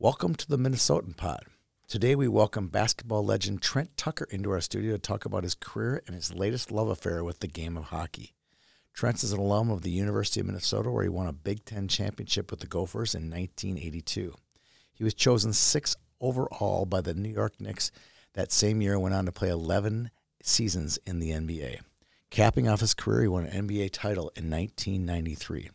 Welcome to the Minnesotan Pod. Today we welcome basketball legend Trent Tucker into our studio to talk about his career and his latest love affair with the game of hockey. Trent is an alum of the University of Minnesota where he won a Big Ten championship with the Gophers in 1982. He was chosen sixth overall by the New York Knicks that same year and went on to play 11 seasons in the NBA. Capping off his career, he won an NBA title in 1993.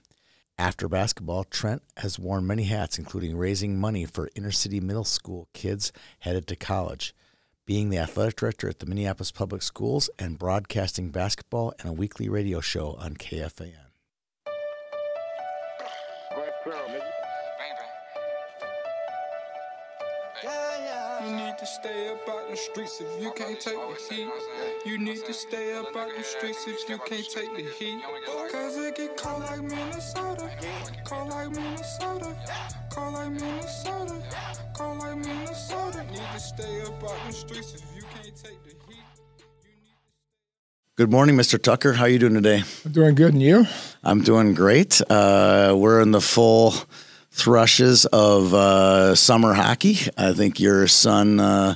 After basketball, Trent has worn many hats, including raising money for inner city middle school kids headed to college, being the athletic director at the Minneapolis Public Schools, and broadcasting basketball and a weekly radio show on KFAN. Streets if you can't take the heat. You need to stay up out the streets if you can't take the heat. Cause it get cold like Minnesota. Cold like Minnesota. Cold like Minnesota. Cold like Minnesota. Need to stay up out the streets if you can't take the heat. Good morning, Mr. Tucker. How are you doing today? I'm doing good, and you? I'm doing great. Uh, we're in the full thrushes of uh, summer hockey. I think your son, uh,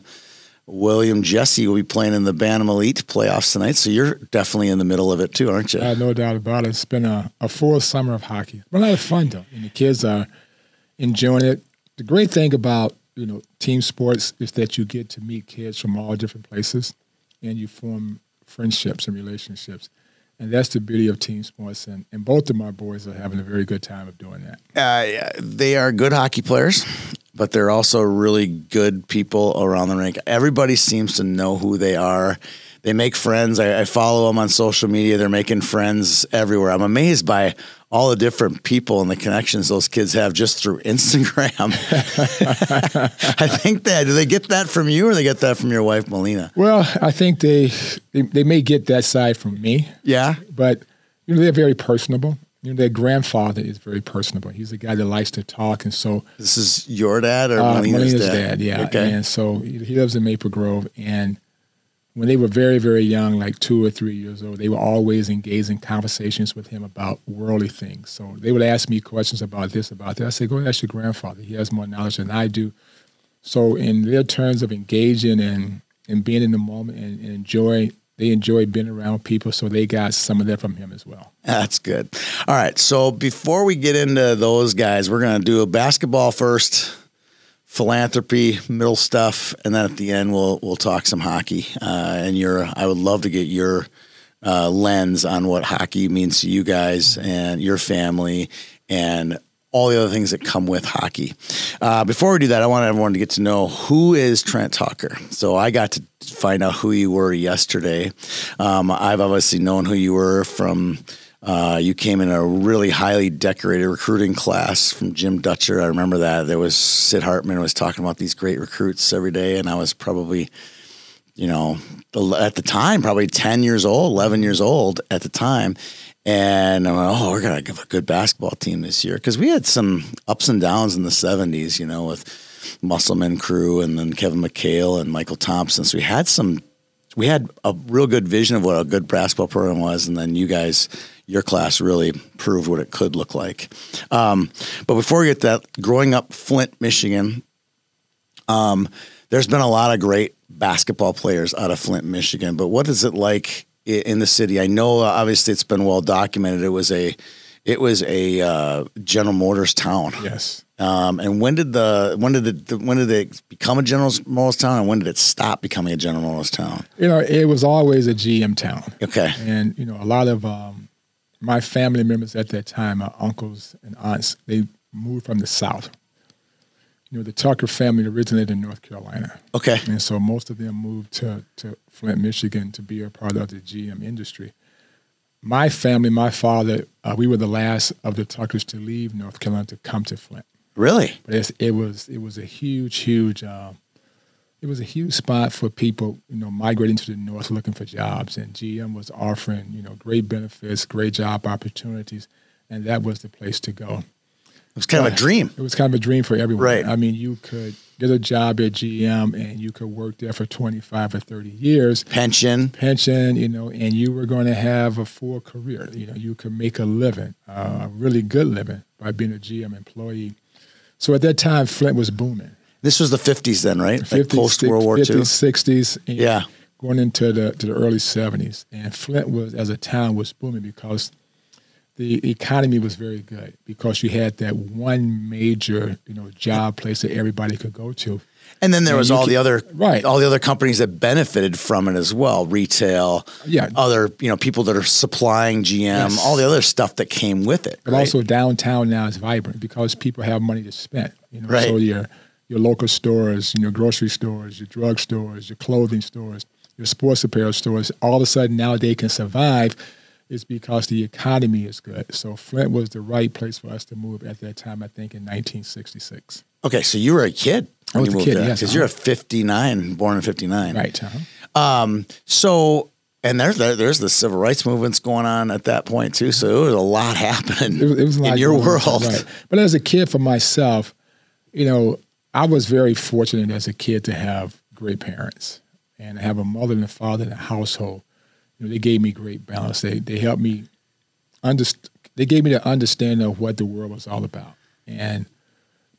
William Jesse, will be playing in the Bantam Elite playoffs tonight. So you're definitely in the middle of it too, aren't you? Have no doubt about it. It's been a, a full summer of hockey. It's a lot of fun though, and the kids are enjoying it. The great thing about you know team sports is that you get to meet kids from all different places, and you form friendships and relationships. And that's the beauty of team sports, and, and both of my boys are having a very good time of doing that. Uh, they are good hockey players, but they're also really good people around the rink. Everybody seems to know who they are. They make friends. I, I follow them on social media. They're making friends everywhere. I'm amazed by all the different people and the connections those kids have just through Instagram. I think that do they get that from you or they get that from your wife Melina? Well, I think they, they they may get that side from me, Yeah. but you know they're very personable. You know, their grandfather is very personable. He's a guy that likes to talk, and so This is your dad or uh, Melina's, Melina's dad? dad, yeah. Okay. And so he, he lives in Maple Grove, and when they were very, very young, like two or three years old, they were always engaged in conversations with him about worldly things. So they would ask me questions about this, about that. I say, go ask your grandfather. He has more knowledge than I do. So in their terms of engaging and and being in the moment and, and enjoy, they enjoy being around people. So they got some of that from him as well. That's good. All right. So before we get into those guys, we're going to do a basketball first, philanthropy, middle stuff, and then at the end we'll we'll talk some hockey. Uh, and your, I would love to get your uh, lens on what hockey means to you guys and your family and all the other things that come with hockey. Uh, before we do that, I want everyone to get to know who is Trent Tucker. So I got to find out who you were yesterday. Um, I've obviously known who you were from. Uh, you came in a really highly decorated recruiting class from Jim Dutcher. I remember that. There was Sid Hartman was talking about these great recruits every day, and I was probably you know, at the time, probably 10 years old, 11 years old at the time. And I'm like, oh, we're to give a good basketball team this year. Because we had some ups and downs in the 70s, you know, with Musselman crew and then Kevin McHale and Mychal Thompson. So we had some, we had a real good vision of what a good basketball program was. And then you guys, your class really proved what it could look like. Um, but before we get that, growing up Flint, Michigan, um, there's been a lot of great basketball players out of Flint, Michigan. But what is it like in the city? I know uh, obviously it's been well documented. It was a it was a uh, General Motors town. Yes. Um, and when did the when did it when did it become a General Motors town, and when did it stop becoming a General Motors town? You know, it was always a GM town. Okay, And you know, a lot of um, my family members at that time, my uncles and aunts, they moved from the South. You know, the Tucker family originated in North Carolina, okay, and so most of them moved to to Flint, Michigan, to be a part of the GM industry. My family, my father, uh, we were the last of the Tuckers to leave North Carolina to come to Flint. Really? But it's, it was it was a huge, huge. Um, it was a huge spot for people, you know, migrating to the north looking for jobs, and GM was offering, you know, great benefits, great job opportunities, and that was the place to go. It was kind of a dream. It was kind of a dream for everyone. Right. I mean, you could get a job at GM and you could work there for 25 or 30 years, Pension. pension, you know, and you were going to have a full career. You know, you could make a living, uh, a really good living by being a GM employee. So at that time, Flint was booming. This was the 50s then, right? Like 50s, post World War 50s, II. 60s, and Yeah. going into the to the early 70s. And Flint was, as a town, was booming because the economy was very good because you had that one major, you know, job place that everybody could go to. And then there was all can- the other right. all the other companies that benefited from it as well, retail, Yeah. other, you know, people that are supplying GM, Yes. all the other stuff that came with it. But right? also downtown now is vibrant because people have money to spend. You know, Right. so your your local stores, you know, grocery stores, your drug stores, your clothing stores, your sports apparel stores, all of a sudden now they can survive is because the economy is good. So Flint was the right place for us to move at that time, I think in 1966. Okay, so you were a kid I was you a moved kid, there yes, because uh-huh. you're a 59, born in 59. Right. Uh-huh. Um, so and there's there's the civil rights movements going on at that point too. So it was a lot happening It was, it was a lot in your on, world. right. But as a kid, for myself, you know, I was very fortunate as a kid to have great parents and have a mother and a father in a household. You know, they gave me great balance. They they helped me underst- They gave me the understanding of what the world was all about, and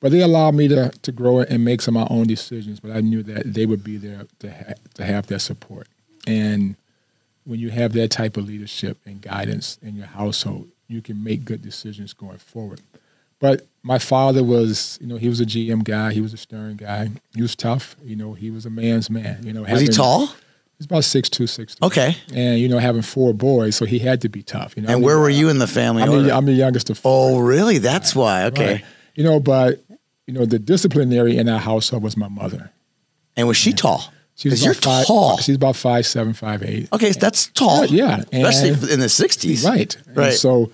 but they allowed me to to grow and make some of my own decisions. But I knew that they would be there to ha- to have that support and when you have that type of leadership and guidance in your household, you can make good decisions going forward. But my father was, you know, he was a GM guy. He was a stern guy. He was tough. You know, he was a man's man. You know, Was he tall? He's about six two, six three. Okay. And you know, having four boys, so he had to be tough. You know, And I'm where the- were you in the family? I'm the, I'm the youngest of four. oh, really? That's why. Okay. Right. You know, but you know, the disciplinary in our household was my mother. And was she tall? She was Because you're about five, tall. She's about five seven, five eight. Okay, that's tall. Yeah, yeah. Especially And- in the 60s. Right. And Right. so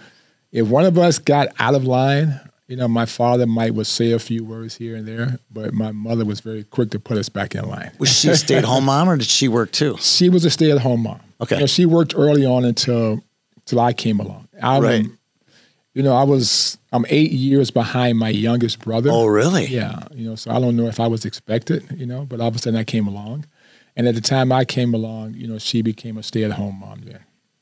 if one of us got out of line, you know, my father might would say a few words here and there, but my mother was very quick to put us back in line. Was she a stay at home mom or did she work too? She was a stay at home mom. Okay. You know, she worked early on until until I came along. I, Right. You know, I was I'm eight years behind my youngest brother. Oh, really? Yeah. You know, so I don't know if I was expected, you know, but all of a sudden I came along. And at the time I came along, you know, she became a stay at home mom then.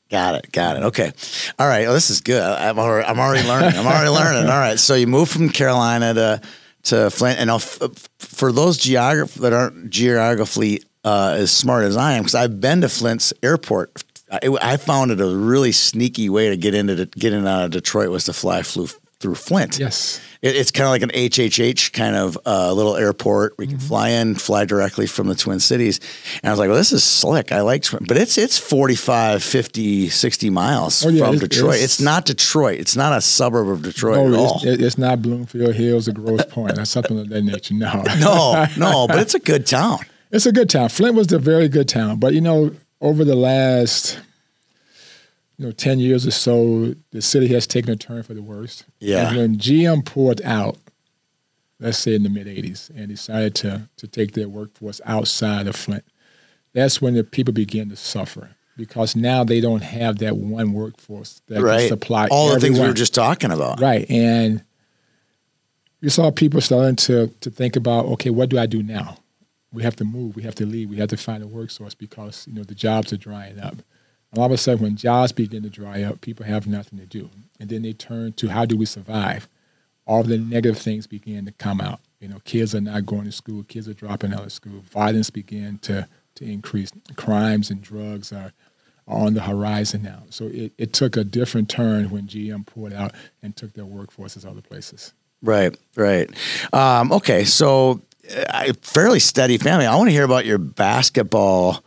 Got it. Got it. Okay. All right. Well, this is good. I'm already, I'm already learning. I'm already learning. All right. So you moved from Carolina to to Flint, and now f- for those geograph that aren't geographically uh, as smart as I am, because I've been to Flint's airport. I, I found it a really sneaky way to get into get in out of Detroit was to fly flew through Flint. Yes. It, it's kind of like an HHH kind of uh, little airport where you Mm-hmm. can fly in, fly directly from the Twin Cities. And I was like, well, this is slick. I like, but it's it's 45, 50, 60 miles Oh, yeah, from it's- Detroit. It's, it's- not Detroit. It's not a suburb of Detroit at No, all. it's, it- it's not Bloomfield Hills or Grosse Pointe or something of that nature. No. no, no, but it's a good town. It's a good town. Flint was a very good town. But, you know, over the last, you know, 10 years or so, the city has taken a turn for the worst. Yeah. And when GM poured out, let's say in the mid 80s, and decided to, to take their workforce outside of Flint, that's when the people began to suffer because now they don't have that one workforce that can supply all the things we were just talking about. Right. And you saw people starting to to think about, okay, what do I do now? We have to move, we have to leave, we have to find a work source because, you know, the jobs are drying up. All of a sudden when jobs begin to dry up, people have nothing to do. And then they turn to how do we survive? All the negative things begin to come out. You know, kids are not going to school, kids are dropping out of school, violence began to to increase, crimes and drugs are are on the horizon now. So it, it took a different turn when GM poured out and took their workforces other places. Right, right. Um, okay, so uh, fairly steady family. I want to hear about your basketball,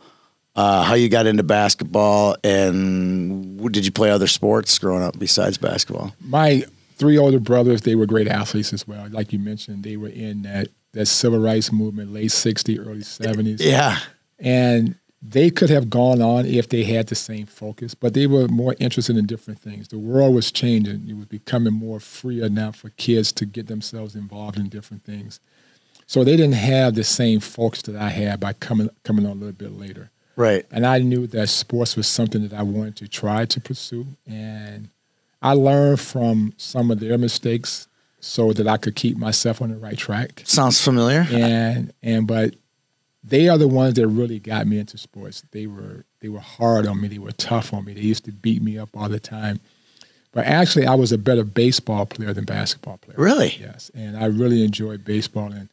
uh, how you got into basketball, and did you play other sports growing up besides basketball? My three older brothers, they were great athletes as well. Like you mentioned, they were in that, that civil rights movement, late 60s, early 70s. Yeah, And they could have gone on if they had the same focus, but they were more interested in different things. The world was changing. It was becoming more freer now for kids to get themselves involved in different things. So they didn't have the same focus that I had by coming coming on a little bit later. Right. And I knew that sports was something that I wanted to try to pursue. And I learned from some of their mistakes so that I could keep myself on the right track Sounds familiar. and and but they are the ones that really got me into sports. They were they were hard on me. They were tough on me. They used to beat me up all the time. But actually, I was a better baseball player than basketball player. Really? Yes, and I really enjoyed baseball. And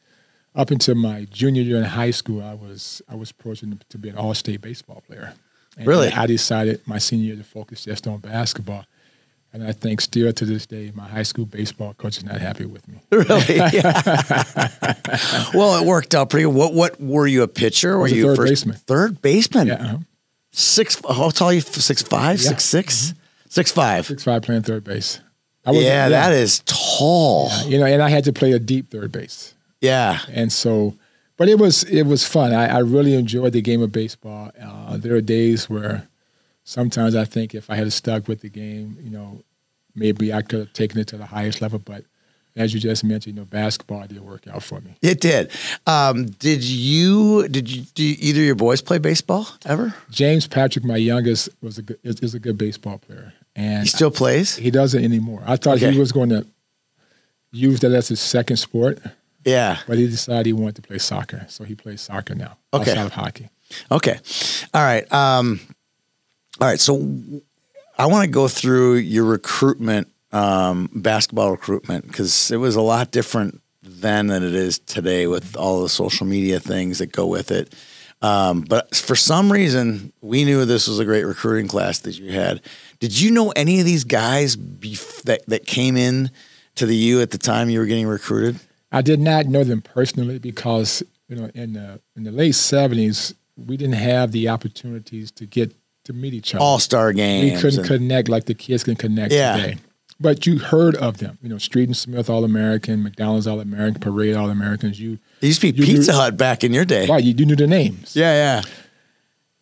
up until my junior year in high school, I was I was fortunate to be an all-state baseball player. And Really? I decided my senior year to focus just on basketball. And I think still to this day, my high school baseball coach is not happy with me. Really? well, it worked out pretty. good. What what were you a pitcher? Were a you third first baseman. Third baseman. Yeah, uh-huh. Six. How tall are you? Six five. Yeah. Six six? Six five. six five playing third base. I was- Yeah, that is tall. You know, and I had to play a deep third base. Yeah. and so but it was it was fun i, I really enjoyed the game of baseball uh, there are days where sometimes i think if i had stuck with the game you know maybe i could have taken it to the highest level but as you just mentioned you know basketball did work out for me It did. Um, did you? Did you? Do either of your boys play baseball ever? james patrick my youngest was a good is, is a good baseball player and He still plays. he doesn't anymore i thought Okay. he was going to use that as his second sport Yeah. but he decided he wanted to play soccer so he plays soccer now Okay. outside of hockey Okay. All right. Um, all right. So I want to go through your recruitment, um, basketball recruitment, because it was a lot different then than it is today with all the social media things that go with it. Um, but for some reason, we knew this was a great recruiting class that you had. Did you know any of these guys bef- that that came in to the U at the time you were getting recruited? I did not know them personally because you know in the in the late seventies we didn't have the opportunities to get to meet each other. All star games. we couldn't and- connect like the kids can connect Yeah. today. But you heard of them, you know, Street and Smith All American, McDonald's All American, Parade All Americans. You it used to be you knew- Pizza Hut back in your day. right, you, you knew the names. Yeah, yeah.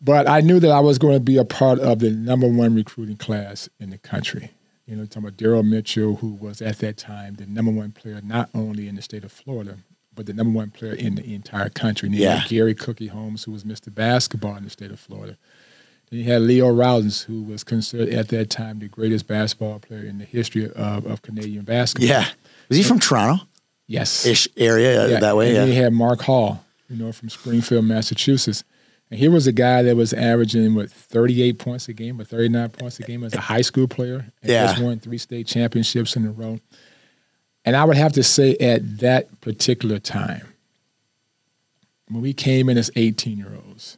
But I knew that I was going to be a part of the number one recruiting class in the country. You know, talking about Daryl Mitchell, who was at that time the number one player not only in the state of Florida, but the number one player in the entire country. And you Yeah. had Gary Cookie Holmes, who was Mr. Basketball in the state of Florida. Then you had Leo Rautins, who was considered at that time the greatest basketball player in the history of, of Canadian basketball. Yeah. Was he from Toronto Yes. ish area uh, Yeah, that way? And then Yeah. you had Mark Hall, you know, from Springfield, Massachusetts. And he was a guy that was averaging what 38 points a game or 39 points a game as a high school player. And Yeah. just won three state championships in a row. And I would have to say at that particular time, when we came in as 18 year olds,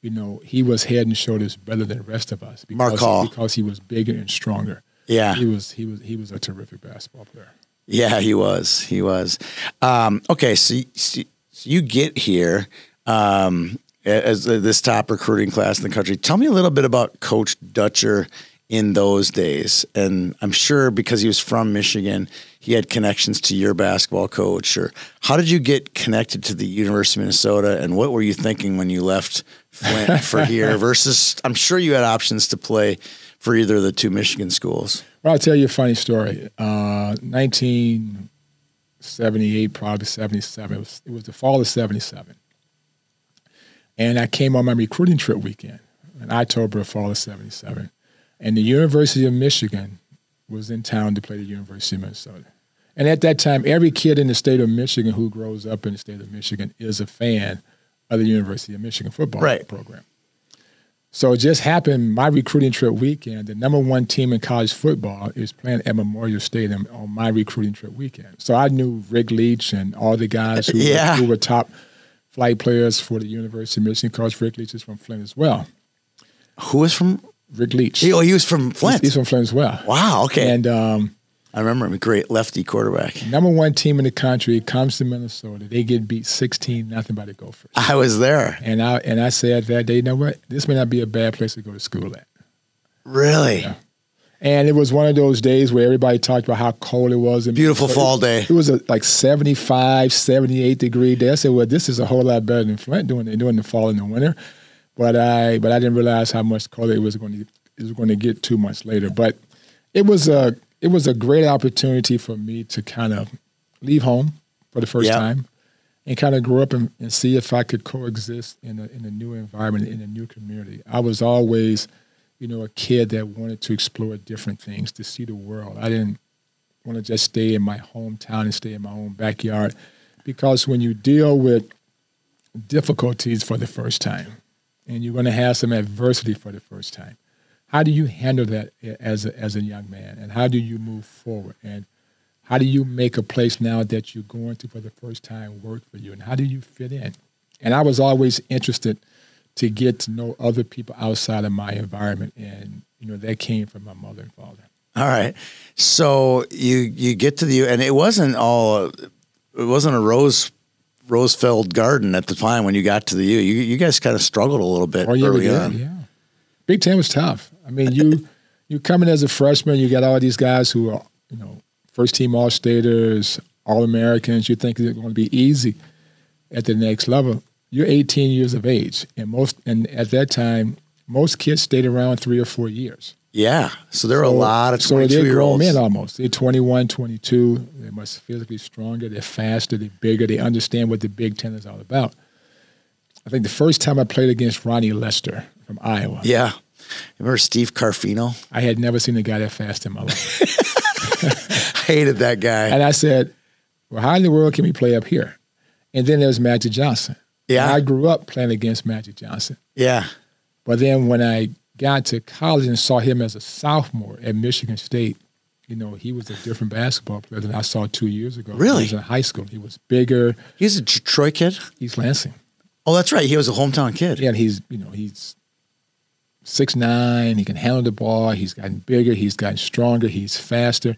you know, he was head and shoulders better than the rest of us because, Mark Hall. because he was bigger and stronger. Yeah. He was he was he was a terrific basketball player. Yeah, he was. He was. Um, okay, so, so you get here um, as this top recruiting class in the country. Tell me a little bit about Coach Dutcher in those days. And I'm sure because he was from Michigan, he had connections to your basketball coach. Or how did you get connected to the University of Minnesota? And what were you thinking when you left Flint for here? Versus, I'm sure you had options to play for either of the two Michigan schools. Well, I'll tell you a funny story. Uh, 1978, probably 77. It was, it was the fall of 77. And I came on my recruiting trip weekend in October of fall of 77. And the University of Michigan was in town to play the University of Minnesota. And at that time, every kid in the state of Michigan who grows up in the state of Michigan is a fan of the University of Michigan football Right. program. So it just happened my recruiting trip weekend, the number one team in college football is playing at Memorial Stadium on my recruiting trip weekend. So I knew Rick Leach and all the guys who, Yeah. were, who were top flight players for the University of Michigan. Coach Rick Leach is from Flint as well. Who is from? Rick Leach. He, oh, he was from Flint. He's from Flint as well. Wow. Okay. And um, I remember him. a Great lefty quarterback. number one team in the country comes to Minnesota. They get beat 16 nothing by the Gophers. I was there. And I and I said that day, you know what? This may not be a bad place to go to school at. Really? And it was one of those days where everybody talked about how cold it was. And Beautiful fall it, day. It was a, like 75, 78 degree day. I said, well, this is a whole lot better than Flint doing it during the fall and the winter. But I but I didn't realize how much colder it was going to it was going to get two months later. But it was a it was a great opportunity for me to kind of leave home for the first Yep. time and kind of grow up and, and see if I could coexist in a in a new environment in a new community. I was always, you know, a kid that wanted to explore different things, to see the world. I didn't want to just stay in my hometown and stay in my own backyard, because when you deal with difficulties for the first time, and you're going to have some adversity for the first time, how do you handle that as a, as a young man, and how do you move forward, and how do you make a place now that you're going to for the first time work for you, and how do you fit in? And I was always interested to get to know other people outside of my environment, and you know that came from my mother and father. All right. So you you get to the U and it wasn't all it wasn't a rose rose filled garden at the time when you got to the U. You you guys kind of struggled a little bit Oh yeah, early on. Yeah, Big Ten was tough. I mean, you you come in as a freshman, you got all these guys who are you know first team All Staters, All Americans. You think it's going to be easy at the next level. You're 18 years of age, and most and at that time, most kids stayed around three or four years. Yeah. So there were a lot of so 22 they're year grown olds. men almost. They're 21, 22. They're much physically stronger. They're faster. They're bigger. They understand what the Big Ten is all about. I think the first time I played against Ronnie Lester from Iowa, Yeah. Remember Steve Carfino? I had never seen a guy that fast in my life. I Hated that guy. and I said, well, how in the world can we play up here? And then there was Magic Johnson. Yeah. I grew up playing against Magic Johnson. Yeah. But then when I got to college and saw him as a sophomore at Michigan State, you know, he was a different basketball player than I saw two years ago. Really? He was in high school. He was bigger. He's a Detroit kid. He's Lansing. Oh, that's right. He was a hometown kid. Yeah, and he's, you know, he's six nine. He can handle the ball. He's gotten bigger. He's gotten stronger. He's faster.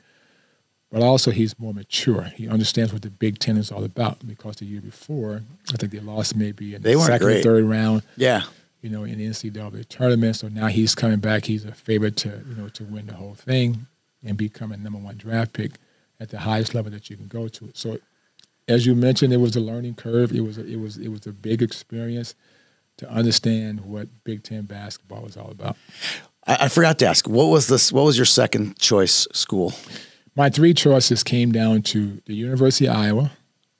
But also, he's more mature. He understands what the Big Ten is all about because the year before, I think they lost maybe in They the second or great. third round. Yeah. you know, in the NCAA tournament. So now he's coming back. He's a favorite to, you know, to win the whole thing and become a number one draft pick at the highest level that you can go to. So, as you mentioned, it was a learning curve. It was a, it was it was a big experience to understand what Big Ten basketball was all about. I, I forgot to ask. What was this? What was your second choice school? My three choices came down to the University of Iowa,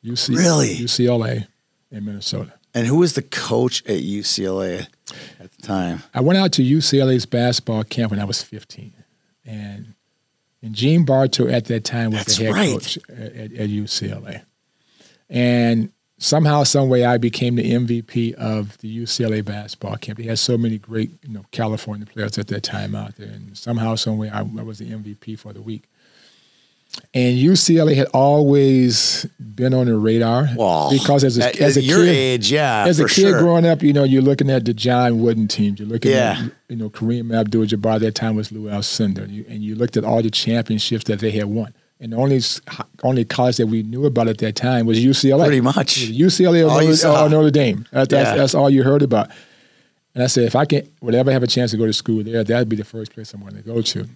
UC, Really? UCLA, and Minnesota. And who was the coach at UCLA at the time? I went out to UCLA's basketball camp when I was 15, and and Gene Bartow at that time was That's the head right. coach at, at, at UCLA, and somehow, some way, I became the MVP of the UCLA basketball camp. They had so many great, you know, California players at that time out there, and somehow, some way, I, I was the MVP for the week. And UCLA had always been on the radar Well, because as a, at, as a your kid, age, yeah, as a kid sure. growing up, you know, you're looking at the John Wooden teams. You're looking Yeah. at, you know, Kareem Abdul-Jabbar. That time was Lew Alcindor. You, and you looked at all the championships that they had won. And the only only college that we knew about at that time was UCLA. Pretty much. UCLA or Notre, or Notre Dame. That- that's, Yeah. that's all you heard about. And I said, if I can, would ever have a chance to go to school there, that'd be the first place I'm going to go to.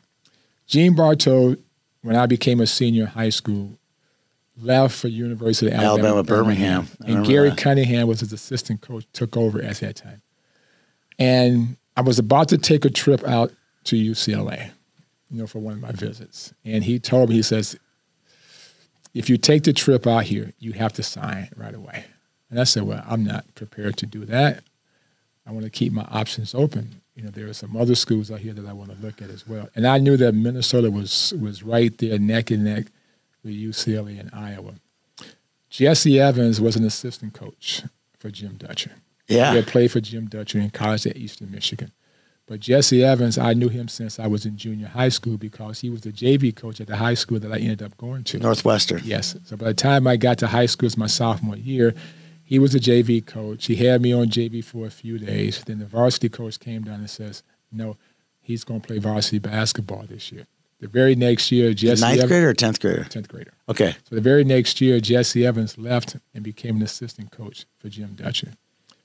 Gene Bartow, when I became a senior in high school, left for University of Alabama, Alabama, Birmingham. I And Gary that. Cunningham was his assistant coach, took over at that time. And I was about to take a trip out to UCLA, you know, for one of my visits. And he told me, he says, if you take the trip out here, you have to sign right away. And I said, well, I'm not prepared to do that. I want to keep my options open. You know, there are some other schools out here that I want to look at as well. And I knew that Minnesota was was right there, neck and neck with UCLA and Iowa. Jesse Evans was an assistant coach for Jim Dutcher. Yeah. He had played for Jim Dutcher in college at Eastern Michigan. But Jesse Evans, I knew him since I was in junior high school because he was the JV coach at the high school that I ended up going to. Northwestern. Yes. So by the time I got to high school, it's my sophomore year, he was a JV coach. He had me on JV for a few days. Then the varsity coach came down and says, no, he's going to play varsity basketball this year. The very next year, Jesse Ninth Evans, grader or tenth grader? 10th grader. Okay. So the very next year, Jesse Evans left and became an assistant coach for Jim Dutcher.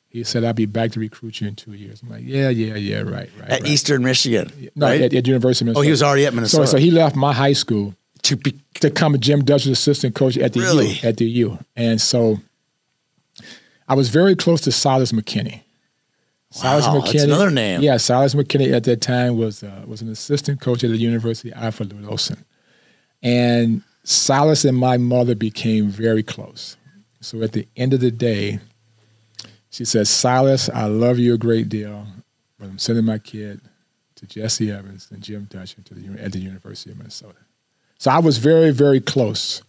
He said, I'll be back to recruit you in two years. I'm like, yeah, yeah, yeah, right, right. At right. Eastern Michigan. No, right? at, at University of Minnesota. oh, he was already at so, Minnesota. so he left my high school to be, to come Jim Dutcher's assistant coach at the Really? U. At the U. And so I was very close to Silas McKinney. Silas Wow, that's another name. Yeah, Silas McKinney at that time was uh, was an assistant coach at the University of Lute Olson. And Silas and my mother became very close. So at the end of the day, she says, Silas, I love you a great deal, but I'm sending my kid to Jesse Evans and Jim Dutcher to the, at the University of Minnesota. So I was very, very close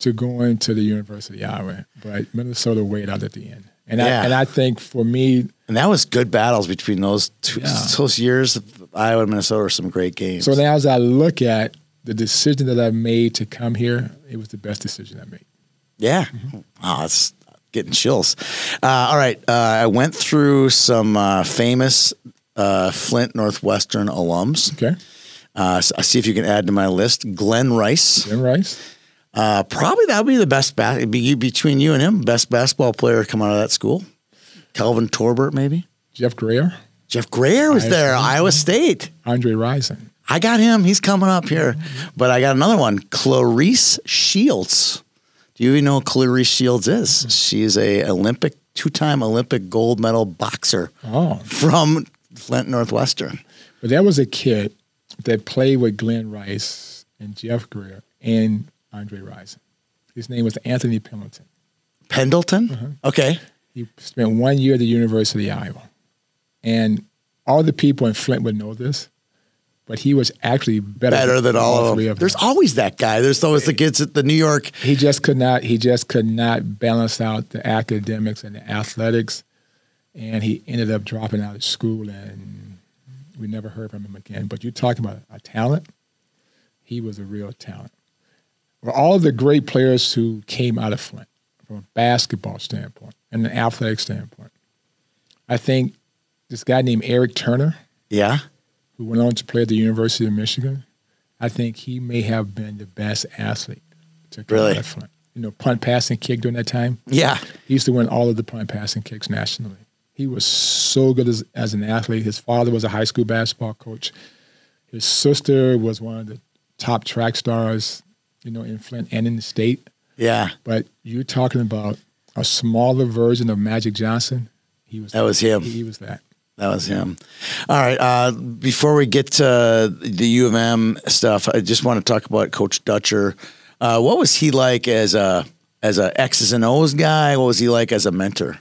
to going to the University of Iowa, but Minnesota weighed out at the end. And Yeah. I and I think for me, And that was good battles between those two Yeah. those years. Iowa and Minnesota were some great games. So now, as I look at the decision that I made to come here, it was the best decision I made. Yeah. Oh, it's getting chills. Uh, all right. Uh, I went through some uh, famous uh, Flint Northwestern alums. Okay, Uh, so I'll see if you can add to my list. Glen Rice. Jim Rice. Uh, probably that would be the best bas- be between you and him, best basketball player come out of that school. Kelvin Torbert, maybe. Jeff Grayer, Jeff Grayer was Iowa there, State. Iowa State. Andre Rison. I got him. He's coming up here. But I got another one, Claressa Shields. Do you even know who Claressa Shields is? She's a Olympic, two-time Olympic gold medal boxer Oh, from Flint Northwestern. but that was a kid that played with Glen Rice and Jeff Grayer and Andre Rison. His name was Anthony Pendleton. Pendleton? Mm-hmm. Okay. He spent one year at the University of Iowa. And all the people in Flint would know this, but he was actually better, Better than all of three them. There's always that guy. There's always the kids at the New York. he just could not he just could not balance out the academics and the athletics and he ended up dropping out of school and we never heard from him again but you're talking about a talent he was a real talent for all the great players who came out of flint from a basketball standpoint and an athletic standpoint i think this guy named eric turner Yeah. who went on to play at the University of Michigan, I think he may have been the best athlete to come Really? out of Flint. You know, punt, pass, and kick during that time. Yeah. He used to win all of the punt, pass, and kicks nationally. He was so good as, as an athlete. His father was a high school basketball coach. His sister was one of the top track stars, you know, in Flint and in the state. Yeah. But you're talking about a smaller version of Magic Johnson. He was That was him. He, he was that. That was him. All right. Uh, before we get to the U of M stuff, I just want to talk about Coach Dutcher. Uh, what was he like as a as a X's and O's guy? What was he like as a mentor?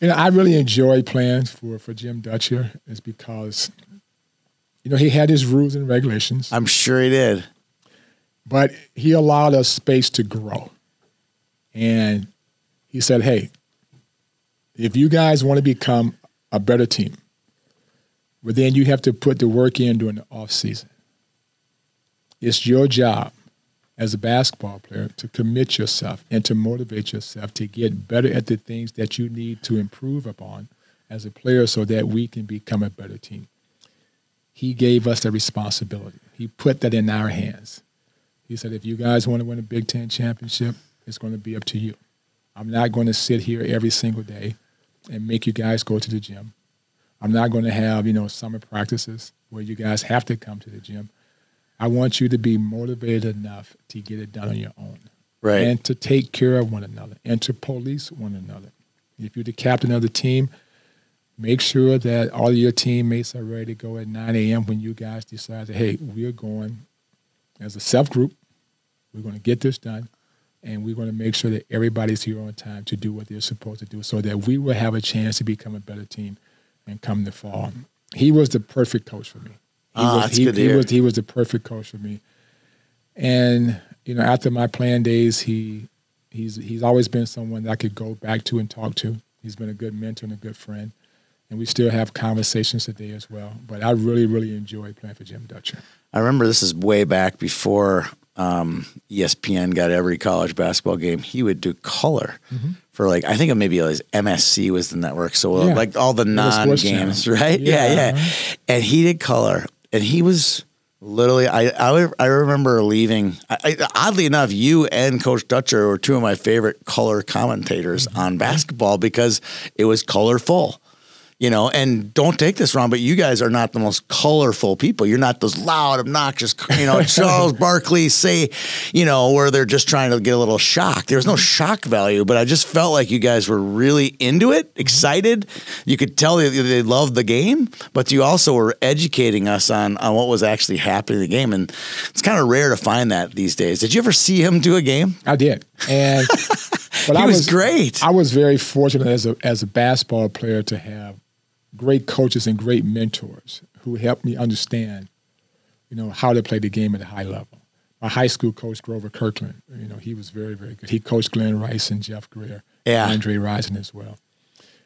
You know, I really enjoy playing for, for Jim Dutcher is because, you know, he had his rules and regulations, I'm sure he did. But he allowed us space to grow. And he said, hey, if you guys want to become a better team, well, then you have to put the work in during the off season. It's your job as a basketball player to commit yourself and to motivate yourself to get better at the things that you need to improve upon as a player so that we can become a better team. He gave us the responsibility. He put that in our hands. He said, if you guys want to win a Big Ten championship, it's going to be up to you. I'm not going to sit here every single day and make you guys go to the gym. I'm not going to have, you know, summer practices where you guys have to come to the gym. I want you to be motivated enough to get it done on your own Right. and to take care of one another and to police one another. If you're the captain of the team, make sure that all of your teammates are ready to go at 9 a.m. when you guys decide that, hey, we're going as a self group, we're going to get this done, and we're going to make sure that everybody's here on time to do what they're supposed to do so that we will have a chance to become a better team and come the fall. He was the perfect coach for me. He Ah, was, that's he, good to he hear. was he was the perfect coach for me. And you know, after my playing days, he he's he's always been someone that I could go back to and talk to. He's been a good mentor and a good friend, and we still have conversations today as well. But I really really enjoy playing for Jim Dutcher. I remember this is way back before um, ESPN got every college basketball game. He would do color for like I think maybe it was MSC was the network, so Mm-hmm. Yeah. like all the non games, right? Yeah, Yeah, yeah. uh-huh. And he did color, and he was literally. I I, I remember leaving. I, I, oddly enough, you and Coach Dutcher were two of my favorite color commentators Mm-hmm. on basketball because it was colorful you know and don't take this wrong but you guys are not the most colorful people. You're not those loud obnoxious you know charles barkley say you know where they're just trying to get a little shock there was no shock value but i just felt like you guys were really into it excited. You could tell they, they loved the game but you also were educating us on on what was actually happening in the game. And it's kind of rare to find that these days. Did you ever see him do a game? I did, and but he I was, great. I was very fortunate as a as a basketball player to have great coaches and great mentors who helped me understand, you know, how to play the game at a high level. My high school coach Grover Kirkland, you know, he was very very good. He coached Glen Rice and Jeff Grayer, Yeah. Andre Rison as well.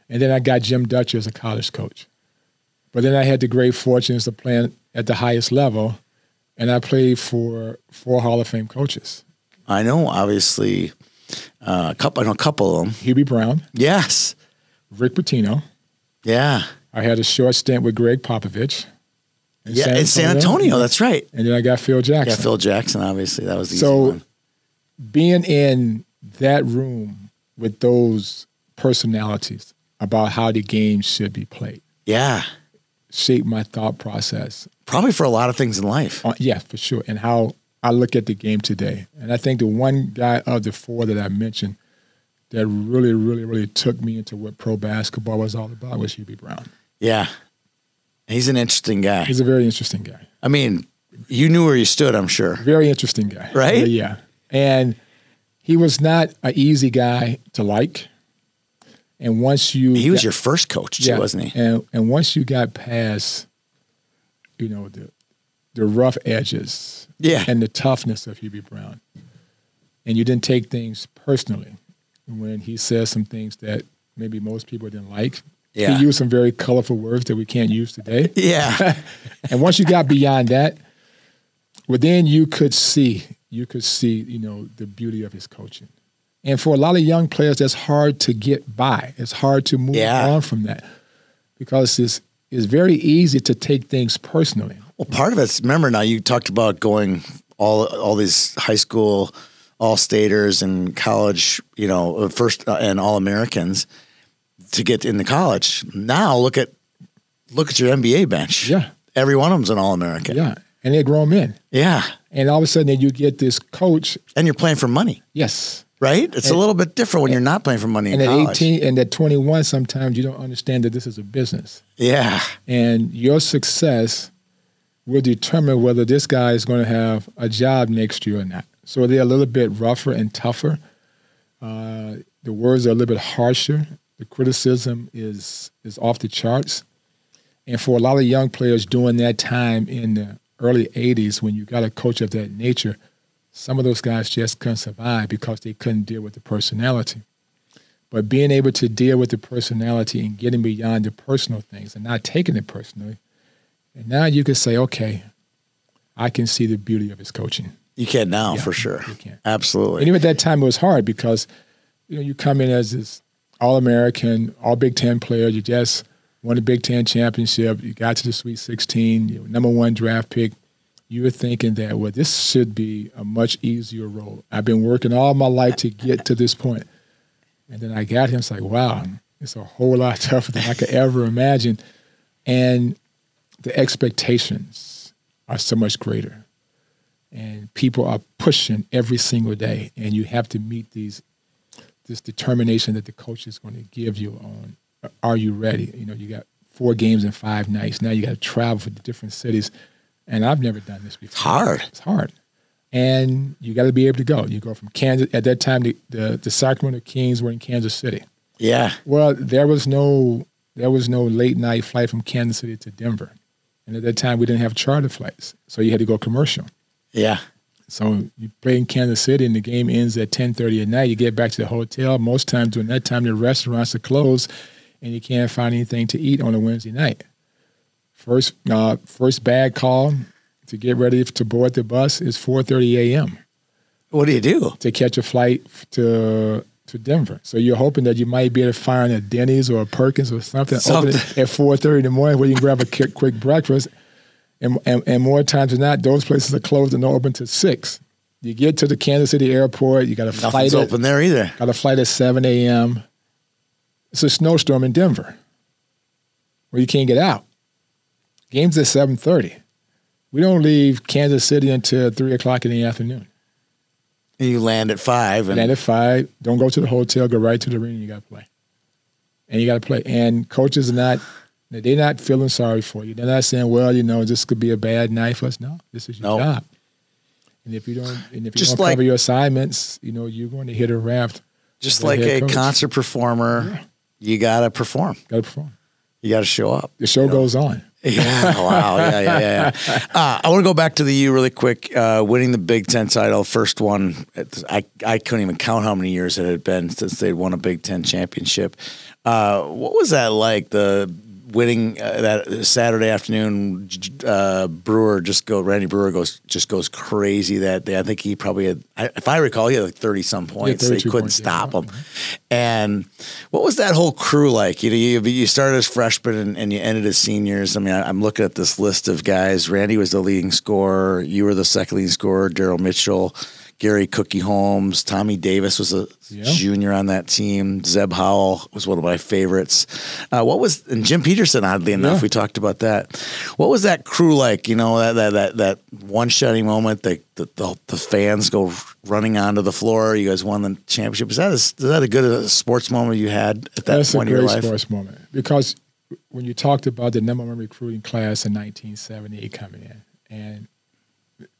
And then I got Jim Dutcher as a college coach. But then I had the great fortunes to play at the highest level, and I played for four Hall of Fame coaches. I know, obviously, uh, a couple. I know a couple of them. Hubie Brown, Yes. Rick Pitino. Yeah. I had a short stint with Gregg Popovich. in Yeah. in San Antonio. That's right. And then I got Phil Yeah, Jackson. Phil Jackson. Obviously, that was the So- being in that room with those personalities about how the game should be played Yeah. shaped my thought process. Probably for a lot of things in life. Uh, yeah, for sure. And how I look at the game today. And I think the one guy of the four that I mentioned that really, really, really took me into what pro basketball was all about was Hubie Brown. Yeah. He's an interesting guy. He's a very interesting guy. I mean, you knew where you stood, I'm sure. Very interesting guy. Right? Yeah. And he was not an easy guy to like. And once you He was got- your first coach, too, wasn't he? And and once you got past, you know, the the rough edges Yeah. and the toughness of Hubie Brown, and you didn't take things personally when he says some things that maybe most people didn't like. Yeah. He used some very colorful words that we can't use today. Yeah. And once you got beyond that, well, then you could see, you could see, you know, the beauty of his coaching. And for a lot of young players, that's hard to get by. It's hard to move Yeah. on from that because it's, it's very easy to take things personally. Well, part of it's remember now you talked about going all all these high school all staters and college, you know, first uh, and all Americans to get into college. Now look at look at your NBA bench. Yeah. every one of them's an all American. Yeah. And they're grown men. yeah, And all of a sudden, then you get this coach. and you're playing for money, Yes. right? It's a little bit different when you're not playing for money And at college. 18 and at 21, sometimes you don't understand that this is a business. Yeah, and your success will determine whether this guy is going to have a job next year or not. So they're a little bit rougher and tougher. Uh, the words are a little bit harsher. The criticism is is off the charts. And for a lot of young players during that time in the early 80s, when you got a coach of that nature, some of those guys just couldn't survive because they couldn't deal with the personality. But being able to deal with the personality and getting beyond the personal things and not taking it personally, and now you can say, okay, I can see the beauty of his coaching. You can now Yeah, for sure. you can. Absolutely. And even at that time, it was hard because, you know, you come in as this All American, All Big Ten player. You just won the Big Ten championship. You got to the Sweet 16. You were number one draft pick. You were thinking that, well, this should be a much easier role. I've been working all my life to get to this point. And then I got him. It's like, wow, it's a whole lot tougher than I could ever imagine. And the expectations are so much greater and people are pushing every single day. And you have to meet these this determination that the coach is going to give you on are you ready? You know you got four games in five nights. Now you got to travel for the different cities. And i've never done this before. It's hard. it's hard. And you got to be able to go. You go from kansas at that time the, the, the sacramento kings were in kansas city. Yeah, well, there was no there was no late night flight from Kansas City to Denver, and at that time we didn't have charter flights, so you had to go commercial. Yeah. So you play in Kansas City, and the game ends at ten thirty at night. You get back to the hotel. Most times during that time, the restaurants are closed, and you can't find anything to eat on a Wednesday night. First, uh, first bag call to get ready to board the bus is four thirty a.m. What do you do? to catch a flight to to Denver. So you're hoping that you might be able to find a Denny's or a Perkins or something, Something. at four thirty in the morning where you can grab a quick, quick breakfast. And, and and more times than not, those places are closed and open to six. You get to the Kansas City airport, you got a Nothing's flight at, open there either. got a flight at seven a.m. It's a snowstorm in Denver, where you can't get out. Games at seven thirty. We don't leave Kansas City until three o'clock in the afternoon. And you land at five, and Land at five. Don't go to the hotel. Go right to the arena. You got to play, and you got to play. And coaches are not. They're not feeling sorry for you. They're not saying, "Well, you know, this could be a bad night for us." No, this is your No. job. And if you don't, and if you Just don't like- cover your assignments, you know, you're going to hit a raft. just like a coach. concert performer, you gotta perform. Got to perform. You gotta show up. The show You know? goes on. Yeah, wow, yeah, yeah, yeah. yeah. Uh, I want to go back to the U really quick. Uh, winning the Big Ten title, first one. I I couldn't even count how many years it had been since they'd won a Big Ten championship. Uh, what was that like? The winning uh, that Saturday afternoon, uh, Breuer just go. Randy Breuer goes just goes crazy that day. I think he probably had, if I recall, he had like thirty some points. Yeah, they couldn't points, stop yeah. him. And what was that whole crew like? You know, you, you started as freshmen and, and, you ended as seniors. I mean, I, am looking at this list of guys. Randy was the leading scorer. You were the second leading scorer. Daryl Mitchell. Gary Cookie Holmes, Tommy Davis was a yeah. junior on that team. Zeb Howell was one of my favorites. Uh, what was and Jim Petersen? Oddly enough, yeah. we talked about that. What was that crew like? You know that that that, that one shutting moment. The, the, the the fans go running onto the floor. You guys won the championship. Is that a, is that a good a sports moment you had at that That's point in your life? That's a great sports moment because when you talked about the number one recruiting class in 1978 coming in and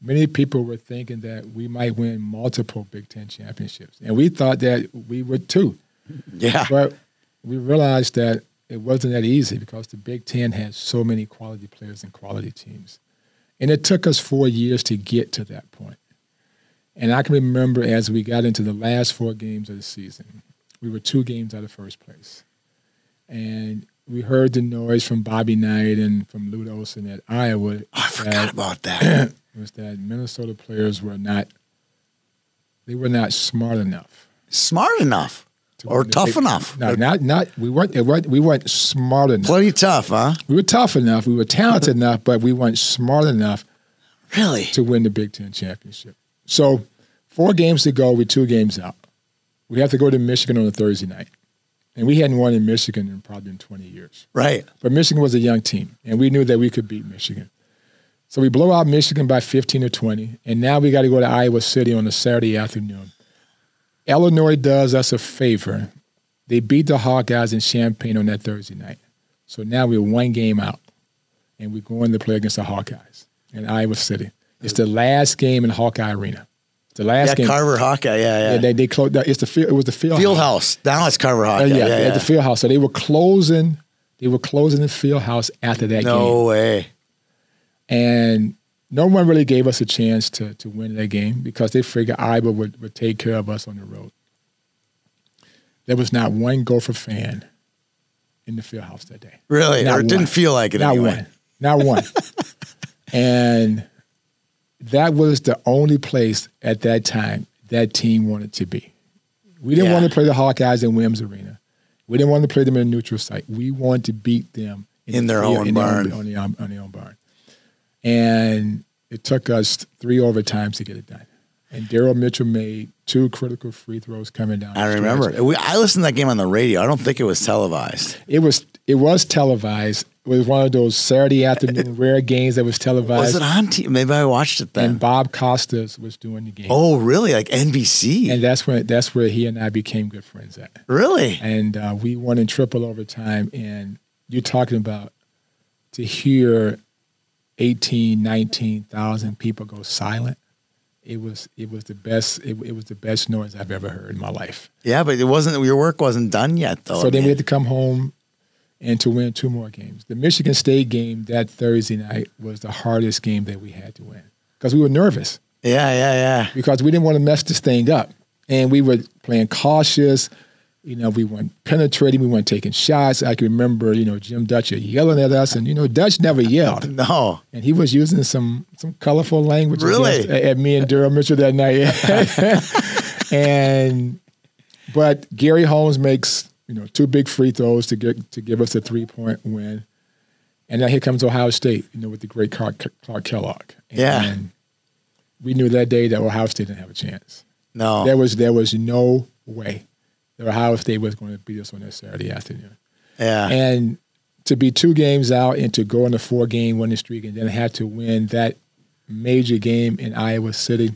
many people were thinking that we might win multiple Big Ten championships, and we thought that we would too. Yeah, but we realized that it wasn't that easy because the Big Ten had so many quality players and quality teams, and it took us four years to get to that point. And I can remember as we got into the last four games of the season, we were two games out of first place, and we heard the noise from Bobby Knight and from Lute Olson at Iowa. Oh, I forgot about that. was that Minnesota players were not they were not smart enough. Smart enough. Or tough they, enough. No, not not we weren't, weren't we weren't smart enough. Plenty tough, huh? We were tough enough. We were talented enough, but we weren't smart enough. Really? To win the Big Ten championship. So four games to go, we two games out. We have to go to Michigan on a Thursday night. And we hadn't won in Michigan in probably in 20 years. Right. But Michigan was a young team, and we knew that we could beat Michigan. So we blow out Michigan by 15 or 20, and now we got to go to Iowa City on a Saturday afternoon. Illinois does us a favor. They beat the Hawkeyes in Champaign on that Thursday night. So now we're one game out, and we're going to play against the Hawkeyes in Iowa City. It's the last game in Hawkeye Arena. The last yeah, game. Carver Hawkeye, yeah, yeah. yeah they, they closed. It's the field. It was the field. Field house. house. Now it's Carver Hawkeye. Uh, yeah, yeah, yeah, the field house. So they were closing. They were closing the field house after that no game. No way. And no one really gave us a chance to, to win that game because they figured Iowa would, would take care of us on the road. There was not one Gopher fan in the field house that day. Really? Not or it one. didn't feel like it Not anyway. one. Not one. and that was the only place at that time that team wanted to be. We didn't yeah. want to play the Hawkeyes in Williams Arena. We didn't want to play them in a neutral site. We wanted to beat them in, in their own in barn. Their on, the, on their own barn and it took us three overtimes to get it done. And Darryl Mitchell made two critical free throws coming down. I remember. We, I listened to that game on the radio. I don't think it was televised. It was. It was televised. It was one of those Saturday afternoon rare games that was televised. Was it on TV? Maybe I watched it then. And Bob Costas was doing the game. Oh, really? Like NBC? And that's when that's where he and I became good friends at. Really? And uh, we won in triple overtime. And you're talking about to hear 18, 19,000 people go silent. It was it was the best it, it, was the best noise I've ever heard in my life. Yeah, but it wasn't your work wasn't done yet though. So then we had to come home and to win two more games. The Michigan State game that Thursday night was the hardest game that we had to win because we were nervous. Yeah, yeah, yeah. Because we didn't want to mess this thing up, and we were playing cautious. You know, we weren't penetrating, we weren't taking shots. I can remember, you know, Jim Dutcher yelling at us, and you know, Dutch never yelled. no, and he was using some some colorful language really? against, uh, at me and Darryl Mitchell that night. and but Gary Holmes makes you know two big free throws to get to give us a three point win, and then here comes Ohio State, you know, with the great Clark, Clark Kellogg. And, yeah, and we knew that day that Ohio State didn't have a chance. No, there was there was no way that Ohio State was going to beat us on that Saturday afternoon. Yeah. And to be two games out and to go on a four game winning streak and then have to win that major game in Iowa City,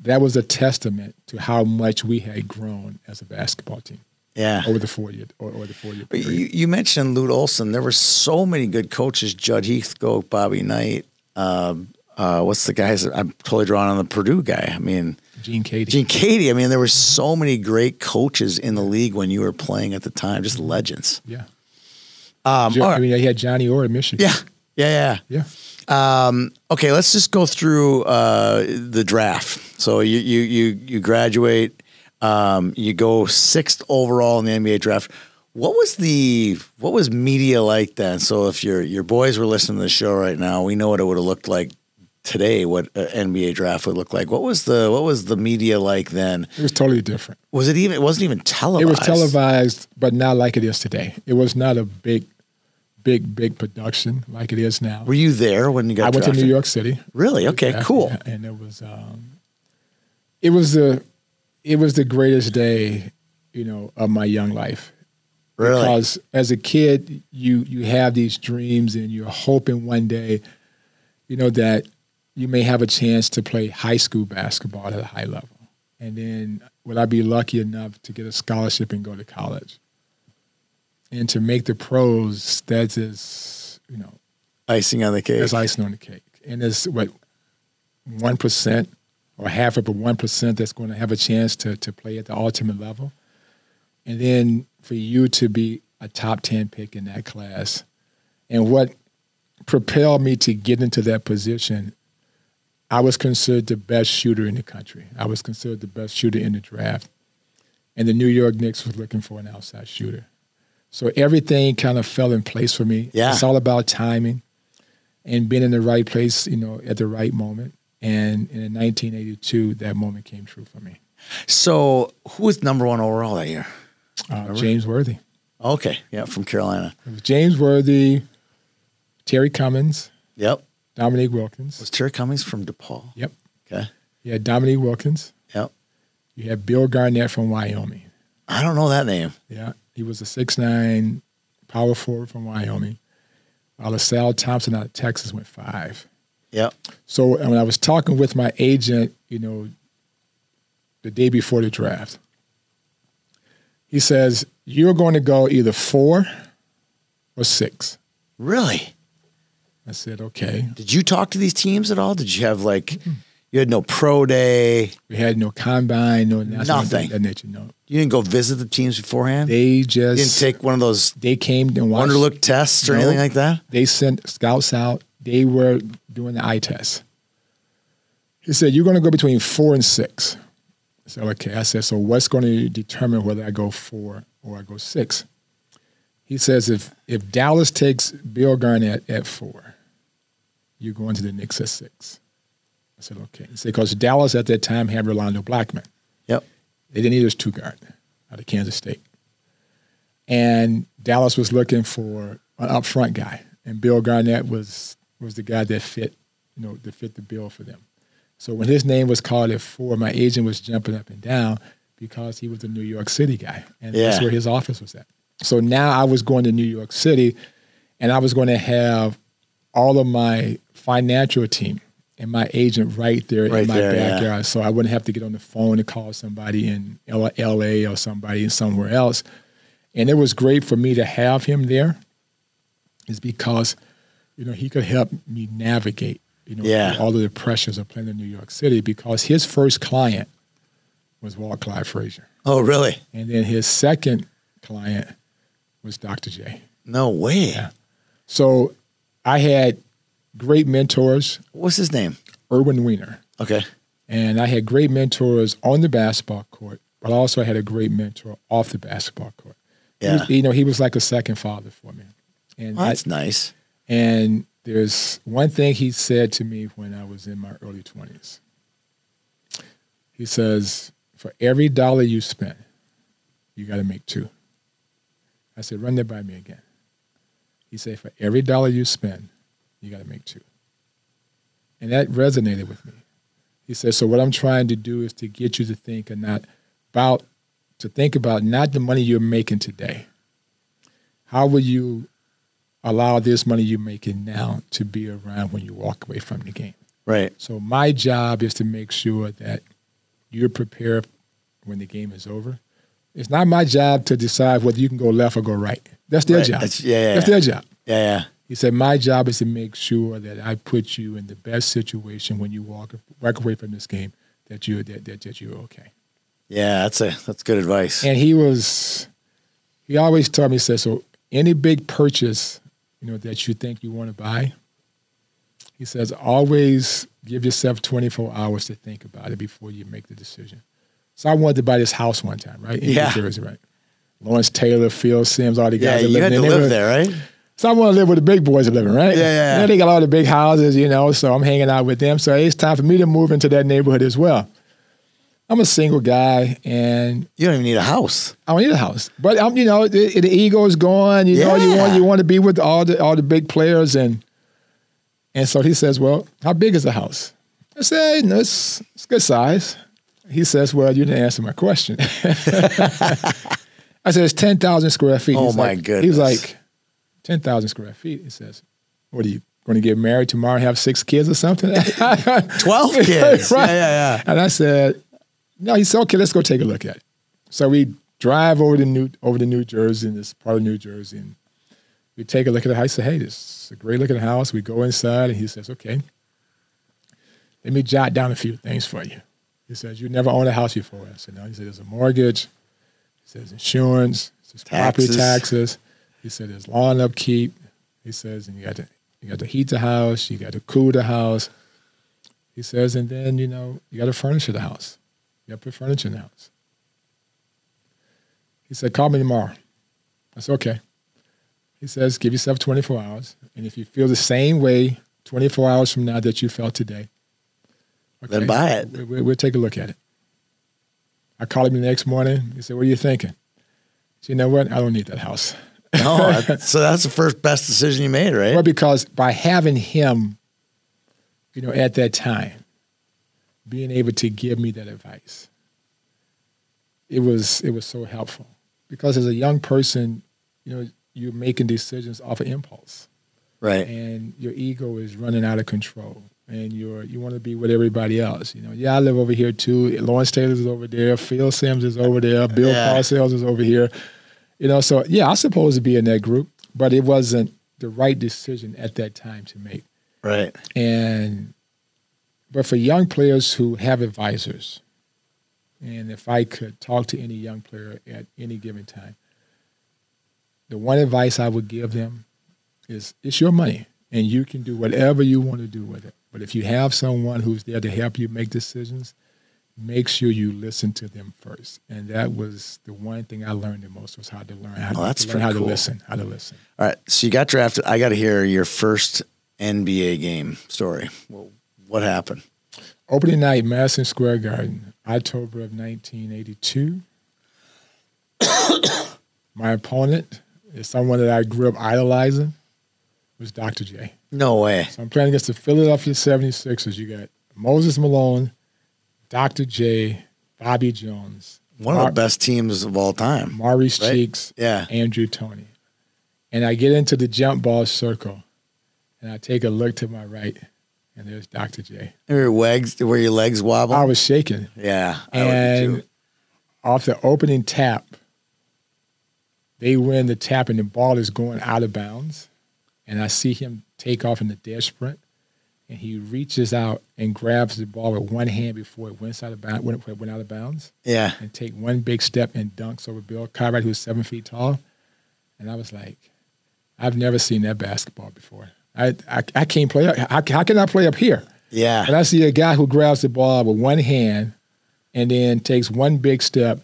that was a testament to how much we had grown as a basketball team. Yeah. Over the four year or, or the four year period. You, you, mentioned Lute Olson. There were so many good coaches, Judd Heathcote, Bobby Knight, um, uh, what's the guys? I'm totally drawing on the Purdue guy. I mean, Gene Keady. Gene Keady. I mean, there were so many great coaches in the league when you were playing at the time, just legends. Yeah. Um, jo- I mean, he had Johnny Orr at Michigan. Yeah. Yeah, Yeah. yeah. Um, okay, let's just go through uh, the draft. So you you you you graduate, um, you go sixth overall in the NBA draft. What was the what was media like then? So if your your boys were listening to the show right now, we know what it would have looked like today. What an NBA draft would look like. What was the what was the media like then? It was totally different. Was it even? It wasn't even televised. It was televised, but not like it is today. It was not a big, big, big production like it is now. Were you there when you got? I went to? New York City. Really? Okay, Yeah, cool. yeah, and it was um, it was the it was the greatest day, you know, of my young life. Really? Because as a kid, you you have these dreams and you're hoping one day, you know, that you may have a chance to play high school basketball at a high level. And then would I be lucky enough to get a scholarship and go to college? And to make the pros, that is, you know, Icing on the cake. that's icing on the cake. And it's what one percent or half of a one percent that's going to have a chance to to play at the ultimate level. And then for you to be a top ten pick in that class. And what propelled me to get into that position, I was considered the best shooter in the country. I was considered the best shooter in the draft. And the New York Knicks was looking for an outside shooter. So everything kind of fell in place for me. Yeah. It's all about timing and being in the right place, you know, at the right moment. And, and in 1982, that moment came true for me. So, who was number one overall that year? Uh, James Worthy. Okay, yeah, from Carolina. James Worthy, Terry Cummings, Yep. Dominique Wilkins. Was Terry Cummings from DePaul? Yep. Okay. You had Dominique Wilkins. Yep. You had Bill Garnett from Wyoming. I don't know that name. Yeah. He was a six nine power forward from Wyoming. While LaSalle Thompson out of Texas went five. Yep. So and when I was talking with my agent, you know, the day before the draft, he says, You're going to go either four or six. Really? I said, Okay. Did you talk to these teams at all? Did you have like, mm-hmm. you had no pro day? We had no combine, no Nothing. That nature, no. You didn't go visit the teams beforehand? They you just didn't take one of those they came and watched. Wonderlic tests or No. anything like that? They sent scouts out. They were doing the eye test. He said, You're going to go between four and six. I said, Okay. I said, So what's going to determine whether I go four or I go six? He says, If, if Dallas takes Bill Garnett at four, you're going to the Knicks at six. I said, Okay. He said, Because Dallas at that time had Rolando Blackman. Yep. They didn't need his two guard out of Kansas State. And Dallas was looking for an upfront guy. And Bill Garnett was was the guy that fit, you know, that fit the bill for them. So when his name was called at four, my agent was jumping up and down because he was a New York City guy. And that's where his office was at. So now I was going to New York City and I was going to have all of my financial team and my agent right there Right in my there, yeah. backyard. So I wouldn't have to get on the phone and call somebody in L- LA or somebody in somewhere else. And it was great for me to have him there, is because, you know, he could help me navigate, you know, Yeah. all the pressures of playing in New York City because his first client was Walt Clyde Frazier. Oh, really? And then his second client was Dr. J. No way. Yeah. So I had great mentors, What's his name? Irwin Weiner. Okay. And I had great mentors on the basketball court, but also I had a great mentor off the basketball court. He Yeah. was- you know, he was like a second father for me. And Well, I, that's nice. And there's one thing he said to me when I was in my early 20s. He says, For every dollar you spend, you got to make two. I said, Run that by me again. He said, For every dollar you spend, you got to make two. And that resonated with me. He said, So what I'm trying to do is to get you to think and not about, to think about not the money you're making today. How will you allow this money you're making now to be around when you walk away from the game. Right. So my job is to make sure that you're prepared when the game is over. It's not my job to decide whether you can go left or go right. That's their Right. job. That's- yeah, yeah, That's yeah. their job. Yeah, yeah. He said, My job is to make sure that I put you in the best situation when you walk, walk away from this game that you're that, that, that you're okay. Yeah, that's a that's good advice. And he was, he always told me, he said, so any big purchase, you know, that you think you want to buy, He says, always give yourself 24 hours to think about it before you make the decision. So I wanted to buy this house one time, right? In Yeah. New Jersey, right? Lawrence Taylor, Phil Simms, all the Yeah, guys that you had to live there, right? So I want to live where the big boys are living, right? Yeah, yeah, yeah. They got all the big houses, you know, so I'm hanging out with them. So it's time for me to move into that neighborhood as well. I'm a single guy and You don't even need a house. I don't need a house. But um, you know, the, the ego is gone. You know, you want you want to be with all the all the big players and and so he says, Well, how big is the house? I say, no, it's it's good size. He says, Well, you didn't answer my question. I said, it's ten thousand square feet. Oh, He's my like, goodness. He's like, ten thousand square feet. He says, What are you going to get married tomorrow and have six kids or something? 12 kids. Right. Yeah, yeah, yeah. And I said, no, he said, okay, let's go take a look at it. So we drive over to New over to New Jersey, in this part of New Jersey, and we take a look at the house. I said, hey, this is a great looking house. We go inside, and he says, okay, let me jot down a few things for you. He says, you never owned a house before. I said, no. He said, there's a mortgage. He says, insurance. He says, property Taxes. taxes. He said, there's lawn upkeep. He says, and you got to you got to heat the house. You got to cool the house. He says, and then, you know, you got to furnish the house. You got to put furniture in the house. He said, call me tomorrow. I said, okay. He says, give yourself 24 hours. And if you feel the same way 24 hours from now that you felt today, Then buy it. we- we- We'll take a look at it. I called him the next morning. He said, what are you thinking? Said, you know what? I don't need that house. No, so that's the first best decision you made, right? Well, because by having him, you know, at that time, being able to give me that advice, it was it was so helpful. Because as a young person, you know, you're making decisions off of impulse, Right. and your ego is running out of control, and you're you want to be with everybody else. You know, yeah, I live over here too. Lawrence Taylor is over there. Phil Simms is over there. Bill Yeah. Parcells is over here. You know, so yeah, I supposed to be in that group, but it wasn't the right decision at that time to make. Right. And but for young players who have advisors, and if I could talk to any young player at any given time, the one advice I would give them is it's your money and you can do whatever you want to do with it. But if you have someone who's there to help you make decisions, make sure you listen to them first. And that was the one thing I learned the most was how to learn how, Oh, that's to, learn how pretty to listen, how to listen. All right. So you got drafted. I got to hear your first NBA game story. Well, what happened? Opening night, Madison Square Garden, October of 1982. My opponent is someone that I grew up idolizing, was Dr. J. No way. So I'm playing against the Philadelphia 76ers. You got Moses Malone, Dr. J, Bobby Jones, One of Mar- the best teams of all time. Maurice Right. Cheeks, Yeah. Andrew Toney. And I get into the jump ball circle, and I take a look to my right, and there's Dr. J. Were your legs, were your legs wobble? I was shaking. yeah. I and off the opening tap, they win the tap, and the ball is going out of bounds. And I see him take off in the dead sprint, and he reaches out and grabs the ball with one hand before it went out of bounds, when it went out of bounds, Yeah. and take one big step and dunks over Bill Cartwright, who's seven feet tall. And I was like, I've never seen that basketball before. I I, I can't play. How, how can I play up here? Yeah. And I see a guy who grabs the ball with one hand and then takes one big step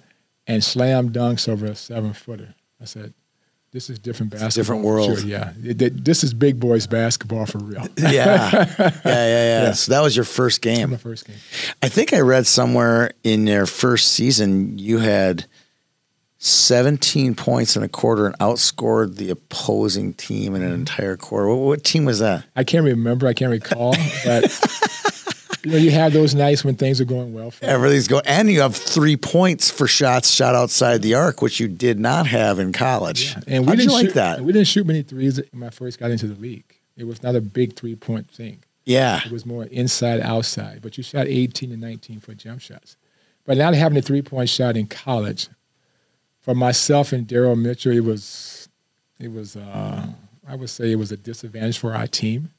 and slam dunks over a seven footer. I said, this is different basketball. different world. Sure, yeah. It- it- this is big boys basketball for real. yeah. Yeah. Yeah. Yeah. Yeah. So that was your first game. My first game. I think I read somewhere in their first season you had 17 points in a quarter and outscored the opposing team in an mm-hmm. entire quarter. What, what team was that? I can't remember. I can't recall. but you know, you have those nights when things are going well for. Everything's going, and you have three points for shots shot outside the arc, which you did not have in college. And we How'd didn't you like shoot, that? We didn't shoot many threes when I first got into the league. It was not a big three point thing. Yeah. It was more inside outside, but you shot 18 and 19 foot jump shots. But not having a three point shot in college, for myself and Darryl Mitchell, it was, it was, uh, I would say it was a disadvantage for our team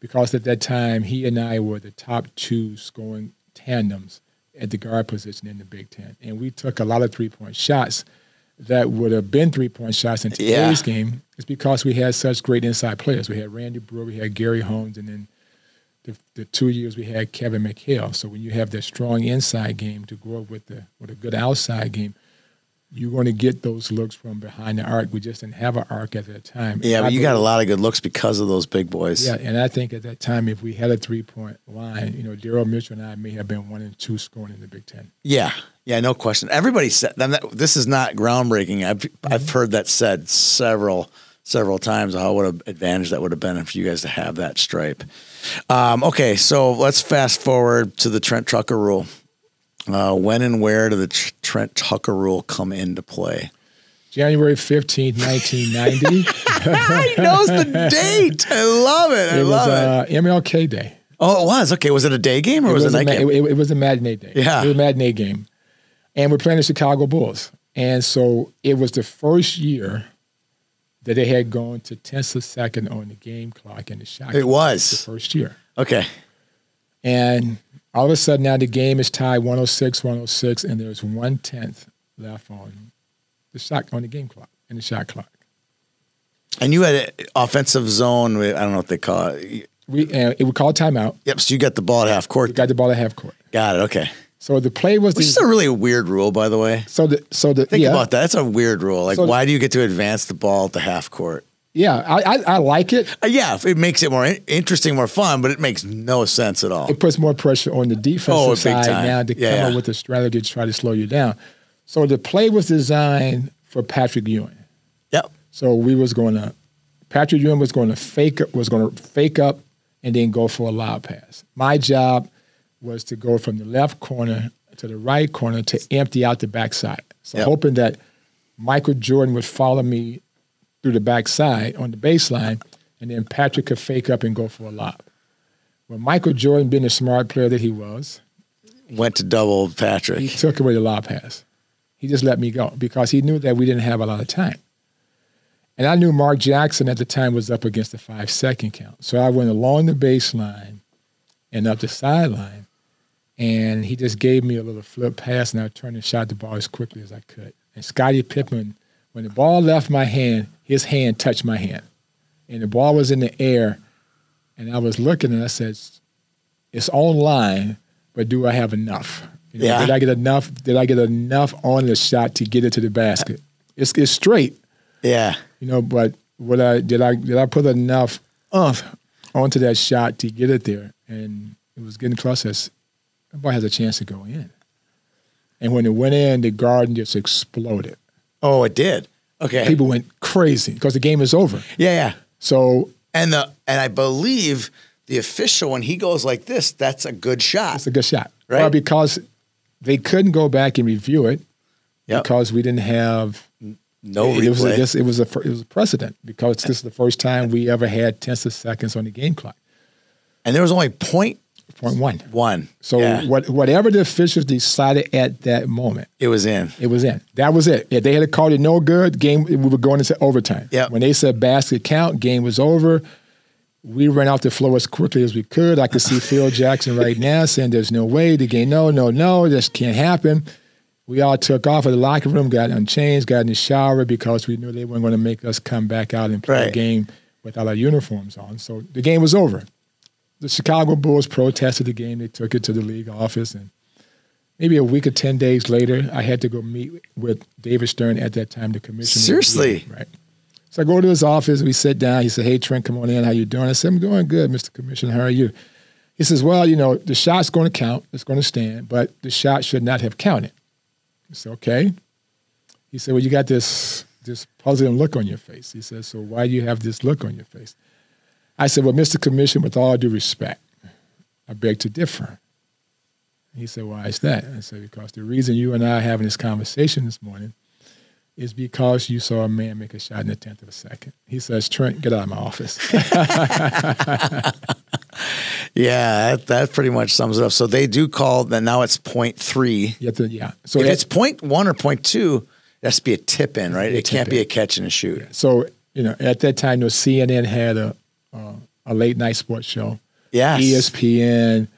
because at that time he and I were the top two scoring tandems at the guard position in the Big Ten, and we took a lot of three point shots that would have been three point shots in Yeah. today's game. It's because we had such great inside players. We had Randy Breuer, we had Gary Holmes, and then the, the two years we had Kevin McHale. So when you have that strong inside game to go up with the with a good outside game, you're going to get those looks from behind the arc. We just didn't have an arc at that time. Yeah, but you got a lot of good looks because of those big boys. Yeah, and I think at that time, if we had a three point line, you know, Darryl Mitchell and I may have been one and two scoring in the Big Ten. Yeah, yeah, no question. Everybody said that, this is not groundbreaking. I've Mm-hmm. I've heard that said several several times. How what an advantage that would have been for you guys to have that stripe. Um, okay, so let's fast forward to the Trent Tucker rule. Uh, when and where did the Tr- Trent Tucker rule come into play? January 15th, 1990. he knows the date. I love it. I it was love it. uh, MLK Day. Oh, it was okay. Was it a day game or was it, a night ma- game? it, it was a matinee day. Yeah. It was a matinee game. And we're playing the Chicago Bulls. And so it was the first year that they had gone to tenths of second on the game clock and the shot. It was. the first year. okay. And all of a sudden now the game is tied 106, 106, and there's one tenth left on the shot on the game clock and the shot clock. And you had an offensive zone. I don't know what they call it. We uh, it would call timeout. Yep. So you got the ball at half court. We got the ball at half court. Got it. Okay. So the play was Which is a really weird rule, by the way. so the so the Think yeah, about that. That's a weird rule. Like, So- why do you get to advance the ball at the half court? Yeah I, I I like it. Uh, yeah, it makes it more in- interesting, more fun, but it makes no sense at all. It puts more pressure on the defensive Oh, side time. now to Yeah, come up with a strategy to try to slow you down. So the play was designed for Patrick Ewing. Yep. So we was going to Patrick Ewing was going to fake was going to fake up and then go for a lob pass. My job was to go from the left corner to the right corner to empty out the backside. So Yep. hoping that Michael Jordan would follow me through the backside on the baseline, and then Patrick could fake up and go for a lob. Well, Michael Jordan, being the smart player that he was, Went to double Patrick. he took away the lob pass. He just let me go because he knew that we didn't have a lot of time. And I knew Mark Jackson at the time was up against the five second count. So I went along the baseline and up the sideline, and he just gave me a little flip pass, and I turned and shot the ball as quickly as I could. And Scottie Pippen, when the ball left my hand, his hand touched my hand. And the ball was in the air, and I was looking and I said, It's on line, but do I have enough? You know, Yeah. Did I get enough? Did I get enough on the shot to get it to the basket? It's, it's straight, Yeah. you know, but what I did I did I put enough umph onto that shot to get it there? And it was getting close as the ball has a chance to go in. And when it went in, the garden just exploded. Oh, it did. Okay. People went crazy because the game is over. yeah, yeah. So And the and I believe the official when he goes like this, that's a good shot. it's a good shot. Right. Well, because they couldn't go back and review it Yep. because we didn't have No it, was a, replay. just, it was a it was a precedent because this is the first time we ever had tenths of seconds on the game clock. and there was only point Point one. one. So Yeah. what, whatever the officials decided at that moment, it was in. it was in. That was it. If they had called it no good, game we were going into overtime. Yep. When they said basket count, game was over. We ran off the floor as quickly as we could. I could see Phil Jackson right now saying, "There's no way the game. No, no, no. This can't happen." We all took off of the locker room, got unchanged, got in the shower because we knew they weren't going to make us come back out and play Right. the game without our uniforms on. So the game was over. The Chicago Bulls protested the game. They took it to the league office, and maybe a week or ten days later, I had to go meet with David Stern at that time, the commissioner. Seriously? right? So I go to his office. We sit down. He said, "Hey Trent, come on in. How you doing?" I said, "I'm doing good, Mr. Commissioner. How are you?" He says, "Well, you know, the shot's going to count. It's going to stand, but the shot should not have counted." I said, "Okay." He said, "Well, you got this this puzzling look on your face." He says, "So why do you have this look on your face?" I said, Well, Mr. Commissioner, with all due respect, I beg to differ. He said, Why is that? I said, Because the reason you and I are having this conversation this morning is because you saw a man make a shot in a tenth of a second. He says, Trent, get out of my office. Yeah, that, that pretty much sums it up. So they do call that now it's point three. You have to, yeah. So if that- it's point one or point two, that's be a tip in, right? It can't tip be a catch and a shoot. so you know, at that time, you know, CNN had a uh, a late night sports show. Yes. ESPN,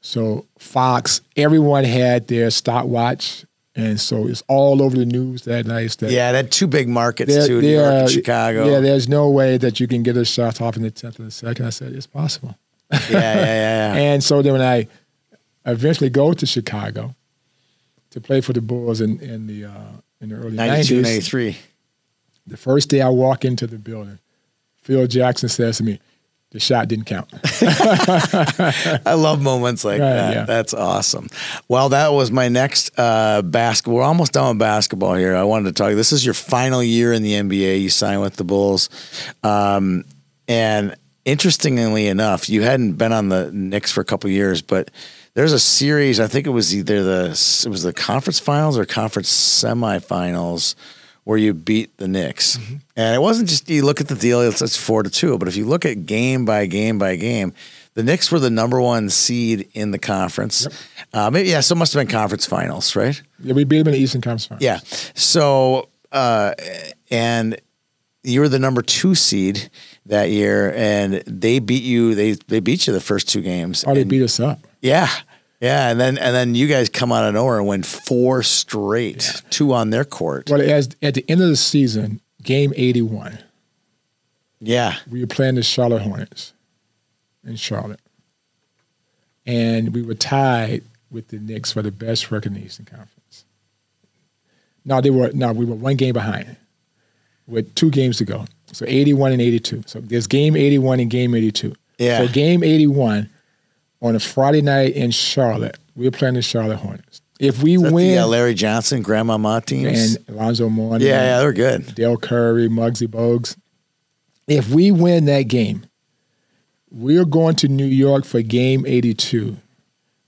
so Fox, everyone had their stopwatch, and so it's all over the news that night. That Yeah, that two big markets there- too, New York and Chicago. Yeah, there's no way that you can get a shot off in the tenth of a second. I said it's possible. Yeah, yeah, yeah. yeah. And so then when I eventually go to Chicago to play for the Bulls in, in the uh, in the early 92, 90s, 93. the first day I walk into the building, Phil Jackson says to me, the shot didn't count. I love moments like Right, that. yeah. That's awesome. Well, that was my next uh, basketball. We're almost done with basketball here. I wanted to talk. This is your final year in the NBA. You signed with the Bulls, um, and interestingly enough, you hadn't been on the Knicks for a couple years, but there's a series. I think it was either the it was the conference finals or conference semifinals where you beat the Knicks. Mm-hmm. And it wasn't just you look at the deal; it's, it's four to two. But if you look at game by game by game, the Knicks were the number one seed in the conference. Uh, maybe yeah, so it must have been conference finals, right? yeah, we beat him in the Eastern Conference Finals. Yeah. So uh, and you were the number two seed that year, and they beat you. They they beat you the first two games. Oh, they beat us up. yeah. Yeah, and then and then you guys come out of nowhere and win four straight, two on their court. Well, as at the end of the season, game 81, Yeah, we were playing the Charlotte Hornets in Charlotte. And we were tied with the Knicks for the best record in the Eastern Conference. No, they were no, we were one game behind with two games to go. So 81 and 82. So there's game 81 and game 82. Yeah. So game 81 on a Friday night in Charlotte, we were playing the Charlotte Hornets. If we win the uh, Larry Johnson, Grandma Ma teams. and Alonzo Mourning, yeah, yeah, they're good. Dell Curry, Muggsy Bogues. If we win that game, we're going to New York for game 82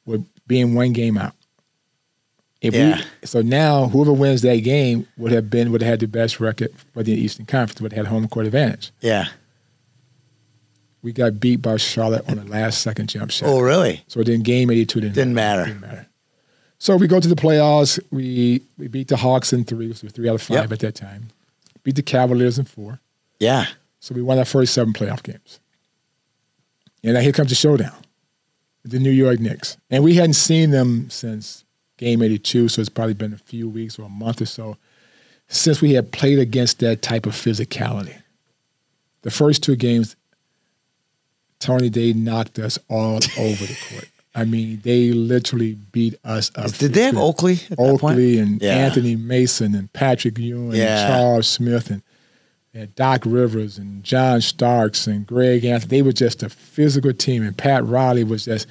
with being one game out. If Yeah. we, so now whoever wins that game would have been would have had the best record for the Eastern Conference, would have had home court advantage. Yeah. We got beat by Charlotte on the last second jump shot. Oh, really? So then game 82 didn't, Didn't matter. Didn't matter. So we go to the playoffs. We we beat the Hawks in three, so three out of five Yep. at that time. Beat the Cavaliers in four. Yeah. So we won our first seven playoff games. And now here comes the showdown. The New York Knicks. And we hadn't seen them since game 82, so it's probably been a few weeks or a month or so since we had played against that type of physicality. The first two games, Tony, they knocked us all over the court. I mean, they literally beat us up. Did they have Oakley at that point? Oakley and Yeah. Anthony Mason and Patrick Ewing Yeah. and Charles Smith and, and Doc Rivers and John Starks and Greg Anthony. They were just a physical team. And Pat Riley was just,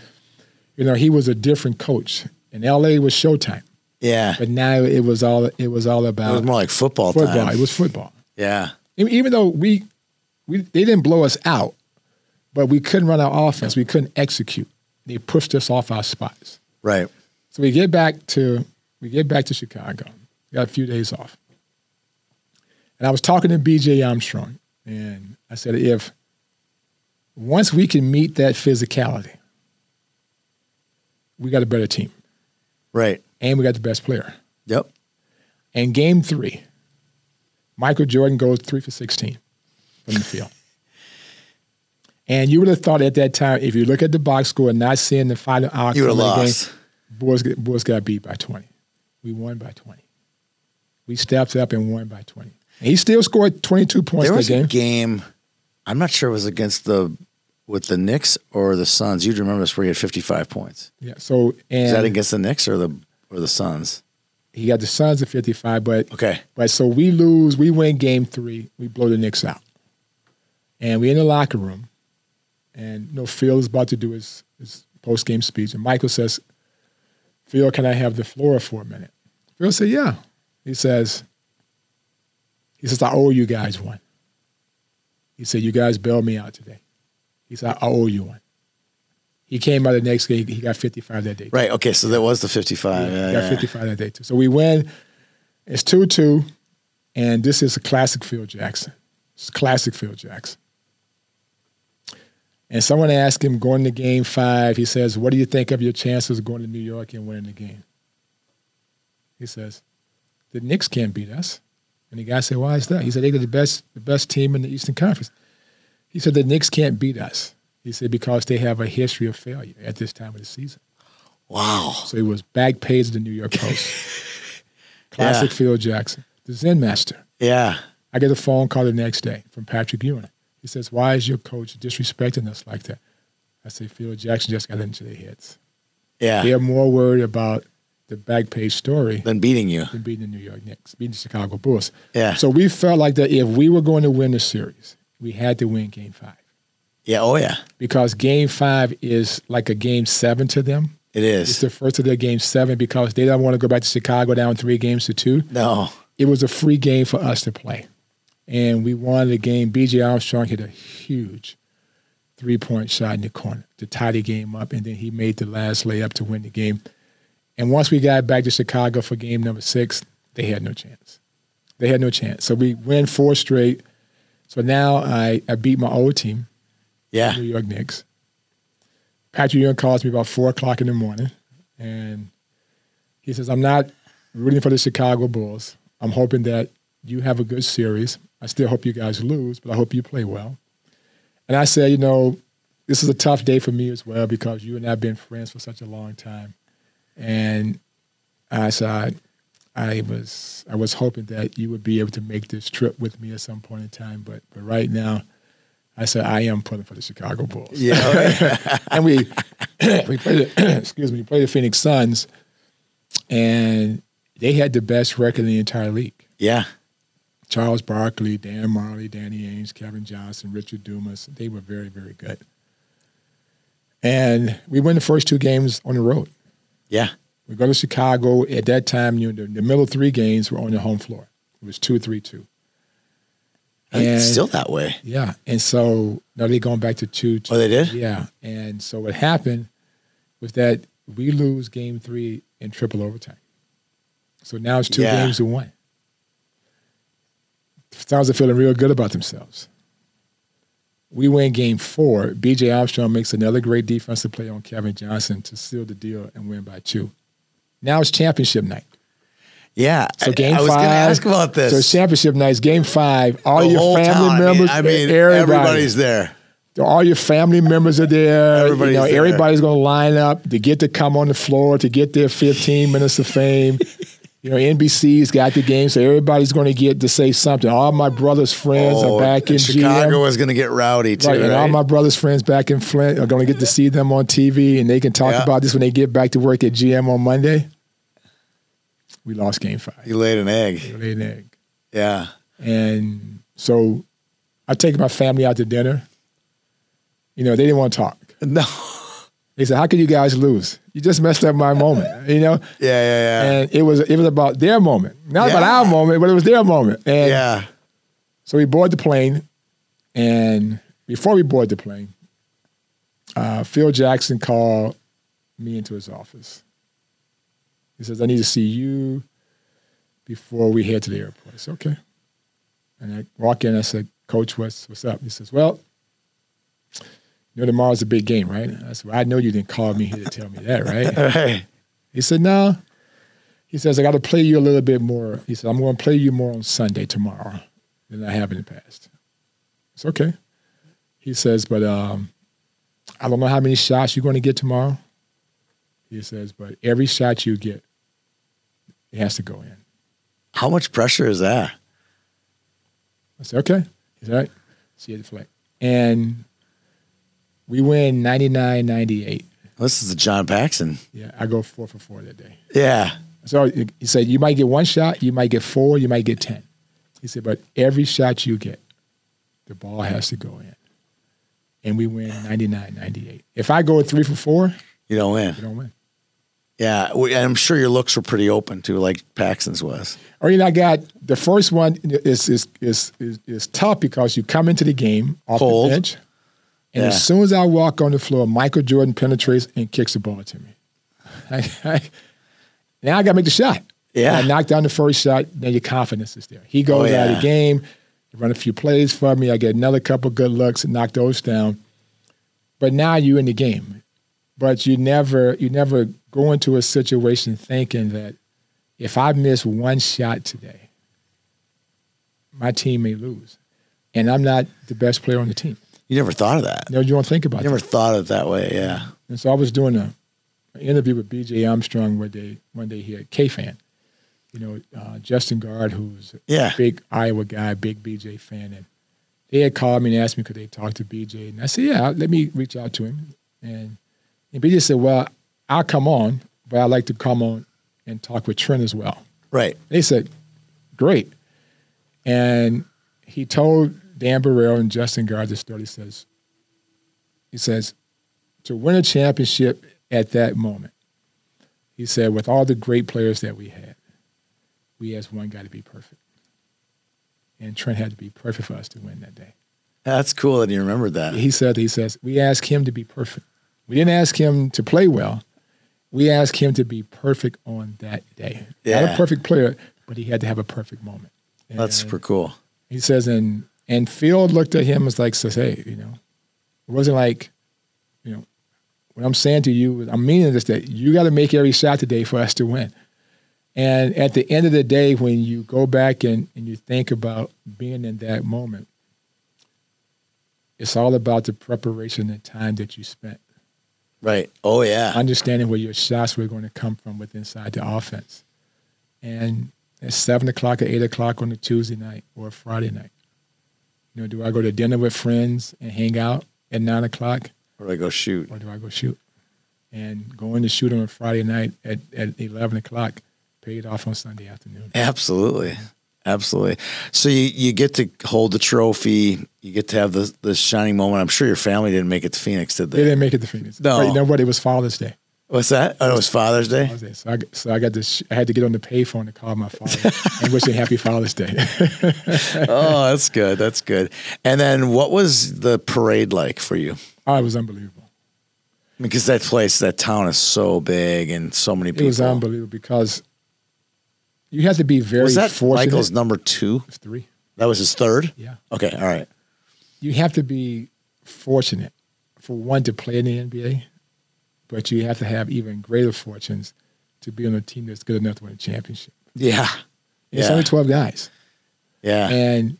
you know, he was a different coach. And LA was Showtime, Yeah. but now it was all it was all about. It was more like football, football. time. It was football. yeah. Even even though we, we they didn't blow us out, but we couldn't run our offense. We couldn't execute. They pushed us off our spots. Right. So we get back to we get back to Chicago. Got a few days off. And I was talking to BJ Armstrong, and I said, if once we can meet that physicality, we got a better team. Right. And we got the best player. Yep. And game three, Michael Jordan goes three for 16 from the field. And you would have thought at that time, if you look at the box score and not seeing the final outcome You would have game, lost. Bulls, get- Bulls got beat by 20. We won by 20. We stepped up and won by 20. And he still scored 22 points There that was game. a game. I'm not sure it was against the with the Knicks or the Suns. You'd remember this where he had 55 points. Yeah. So and Is that against the Knicks or the or the Suns? he got the Suns at 55, but Okay. but so we lose, we win game three, we blow the Knicks out. And we in the locker room, and you know, Phil is about to do his, his post game speech, and Michael says, Phil, can I have the floor for a minute? Phil said, Yeah. He says, he says, I owe you guys one. He said, You guys bailed me out today. He said, I owe you one. He came out the next game, he got 55 that day. Right. Okay. So that was the 55. Yeah. He got yeah. 55 that day too. So we win. It's 2 2. And this is a classic Phil Jackson. It's classic Phil Jackson. And someone asked him going to game five, he says, What do you think of your chances of going to New York and winning the game? He says, The Knicks can't beat us. And the guy said, Why is that? He said, They're the best, the best team in the Eastern Conference. He said, The Knicks can't beat us. He said, Because they have a history of failure at this time of the season. Wow. So it was back page of the New York Post. Classic Yeah. Phil Jackson, the Zen master. Yeah. I get a phone call the next day from Patrick Ewing. He says, Why is your coach disrespecting us like that? I say Phil Jackson just got into their heads. Yeah. They're more worried about the back page story Than beating you. than beating the New York Knicks, beating the Chicago Bulls. Yeah. So we felt like that if we were going to win the series, we had to win game five. Yeah. Oh yeah. Because game five is like a game seven to them. It is. It's the first of their game seven because they don't want to go back to Chicago down three games to two. No. It was a free game for us to play. And we won the game. BJ Armstrong hit a huge three point shot in the corner to tie the game up. And then he made the last layup to win the game. And once we got back to Chicago for game number six, they had no chance. They had no chance. So we win four straight. So now I, I beat my old team, Yeah. New York Knicks. Patrick Ewing calls me about four o'clock in the morning, and he says, "I'm not rooting for the Chicago Bulls. I'm hoping that you have a good series. I still hope you guys lose, but I hope you play well." And I said, "You know, this is a tough day for me as well because you and I have been friends for such a long time, and I said." I was I was hoping that you would be able to make this trip with me at some point in time, but but right now, I said I am pulling for the Chicago Bulls. Yeah. and we we played the, excuse me, we played the Phoenix Suns, and they had the best record in the entire league. yeah. Charles Barkley, Dan Majerle, Danny Ainge, Kevin Johnson, Richard Dumas, they were very very good. And we won the first two games on the road. Yeah. We go to Chicago. At that time, you know, the, the middle three games were on the home floor. It was two, three, two. Think it's still that way. Yeah, and so now they're going back to two. two Oh, they did? Yeah, and so what happened was that we lose game three in triple overtime. So now it's two Yeah. games to one. Stars are feeling real good about themselves. We win game four. BJ Armstrong makes another great defensive play on Kevin Johnson to seal the deal and win by two. Now it's championship night. Yeah. So I- game I, was five. going to ask about this. So it's championship night. It's game five. All The your family town. I mean- members. I mean, everybody. everybody's there. all your family members are there. Everybody's you know, there. everybody's going to line up to get to come on the floor to get their 15 minutes of fame. You know, NBC's got the game, so everybody's going to get to say something. All my brother's friends Oh, are back in Chicago GM. was going to get rowdy too. Right, and all right? my brother's friends back in Flint are going to get to see them on TV, and they can talk Yeah. about this when they get back to work at GM on Monday. We lost game five. you laid an egg. We laid an egg. Yeah. And so I take my family out to dinner. You know, they didn't want to talk. No. They said, "How could you guys lose? You just messed up my moment." You know, Yeah. Yeah. Yeah. and it was it was about their moment, not about our moment, but it was their moment. And yeah. so we board the plane, and before we board the plane, uh, Phil Jackson called me into his office. He says, "I need to see you before we head to the airport." I said, "Okay." And I walk in. I said, "Coach, what's what's up?" He says, "Well." You know tomorrow's a big game, right? I said, well, I know you didn't call me here to tell me that, right? Hey. He said, no. He says, I got to play you a little bit more. He said, I'm going to play you more on Sunday tomorrow than I have in the past. It's okay. He says, but um, I don't know how many shots you're going to get tomorrow. He says, but every shot you get, it has to go in. How much pressure is that? I said, okay. He's all right. See you at the flight. And we win 99 98. This is the John Paxson. Yeah, I go four for four that day. Yeah. So he said, you might get one shot, you might get four, you might get 10. He said, but every shot you get, the ball has to go in. And we win 99 98. If I go three for four, You don't win. we don't win. Yeah. We, and I'm sure your looks were pretty open too, like Paxson's was. Or you know, I got the first one is is is is, is tough because you come into the game off Cold. the bench, and Yeah. as soon as I walk on the floor, Michael Jordan penetrates and kicks the ball to me. I, I, now I got to make the shot. Yeah. I knock down the first shot, then your confidence is there. He goes Oh, out of yeah. the game, run a few plays for me. I get another couple good looks and knock those down. But now you're in the game. But you never you never go into a situation thinking that if I miss one shot today, my team may lose. And I'm not the best player on the team. You never thought of that. No, you don't think about You never that. thought of it that way. Yeah. And so I was doing a, an interview with B.J. Armstrong one day, one day here at K-Fan. You know, uh, Justin Gaard, who's a Yeah. big Iowa guy, big BJ fan, and they had called me and asked me could they talk to BJ, and I said, yeah, let me reach out to him. And and BJ said, "Well, I'll come on, but I'd like to come on and talk with Trent as well." Right. They said, "Great." And he told Dan Barreiro and Justin the story. Says, "He says to win a championship at that moment." He said, "With all the great players that we had, we as one got to be perfect." And Trent had to be perfect for us to win that day. That's cool that you remembered that. He said, he says, we asked him to be perfect. We didn't ask him to play well. We asked him to be perfect on that day. Not Yeah. a perfect player, but he had to have a perfect moment. That's super cool. He says, and and Phil looked at him as like says, hey, you know, it wasn't like, you know, what I'm saying to you, I'm meaning this that you got to make every shot today for us to win. And at the end of the day, when you go back and, and you think about being in that moment, it's all about the preparation and time that you spent, Right. Oh yeah. understanding where your shots were going to come from with inside the offense. And at seven o'clock or eight o'clock on a Tuesday night or a Friday night, you know, do I go to dinner with friends and hang out at nine o'clock, Or do I go shoot? or do I go shoot? And going to shoot on a Friday night at, at eleven o'clock paid off on Sunday afternoon. Absolutely. Absolutely. So you, you get to hold the trophy. You get to have the the shining moment. I'm sure your family didn't make it to Phoenix, did They they? didn't make it to Phoenix. No. But you know what? It was Father's Day. What's that? Oh, it was Father's Day. Father's Day. So I, so I got this. I had to get on the payphone to call my father and wish him Happy Father's Day. oh, that's good. That's good. And then what was the parade like for you? oh, it was unbelievable. Because that place, that town is so big and so many people. It was unbelievable because you have to be very Was that fortunate. Michael's number two? Three. That was his third? Yeah. Okay. All right. You have to be fortunate for one to play in the NBA, but you have to have even greater fortunes to be on a team that's good enough to win a championship. Yeah. It's Yeah. only 12 guys. Yeah. And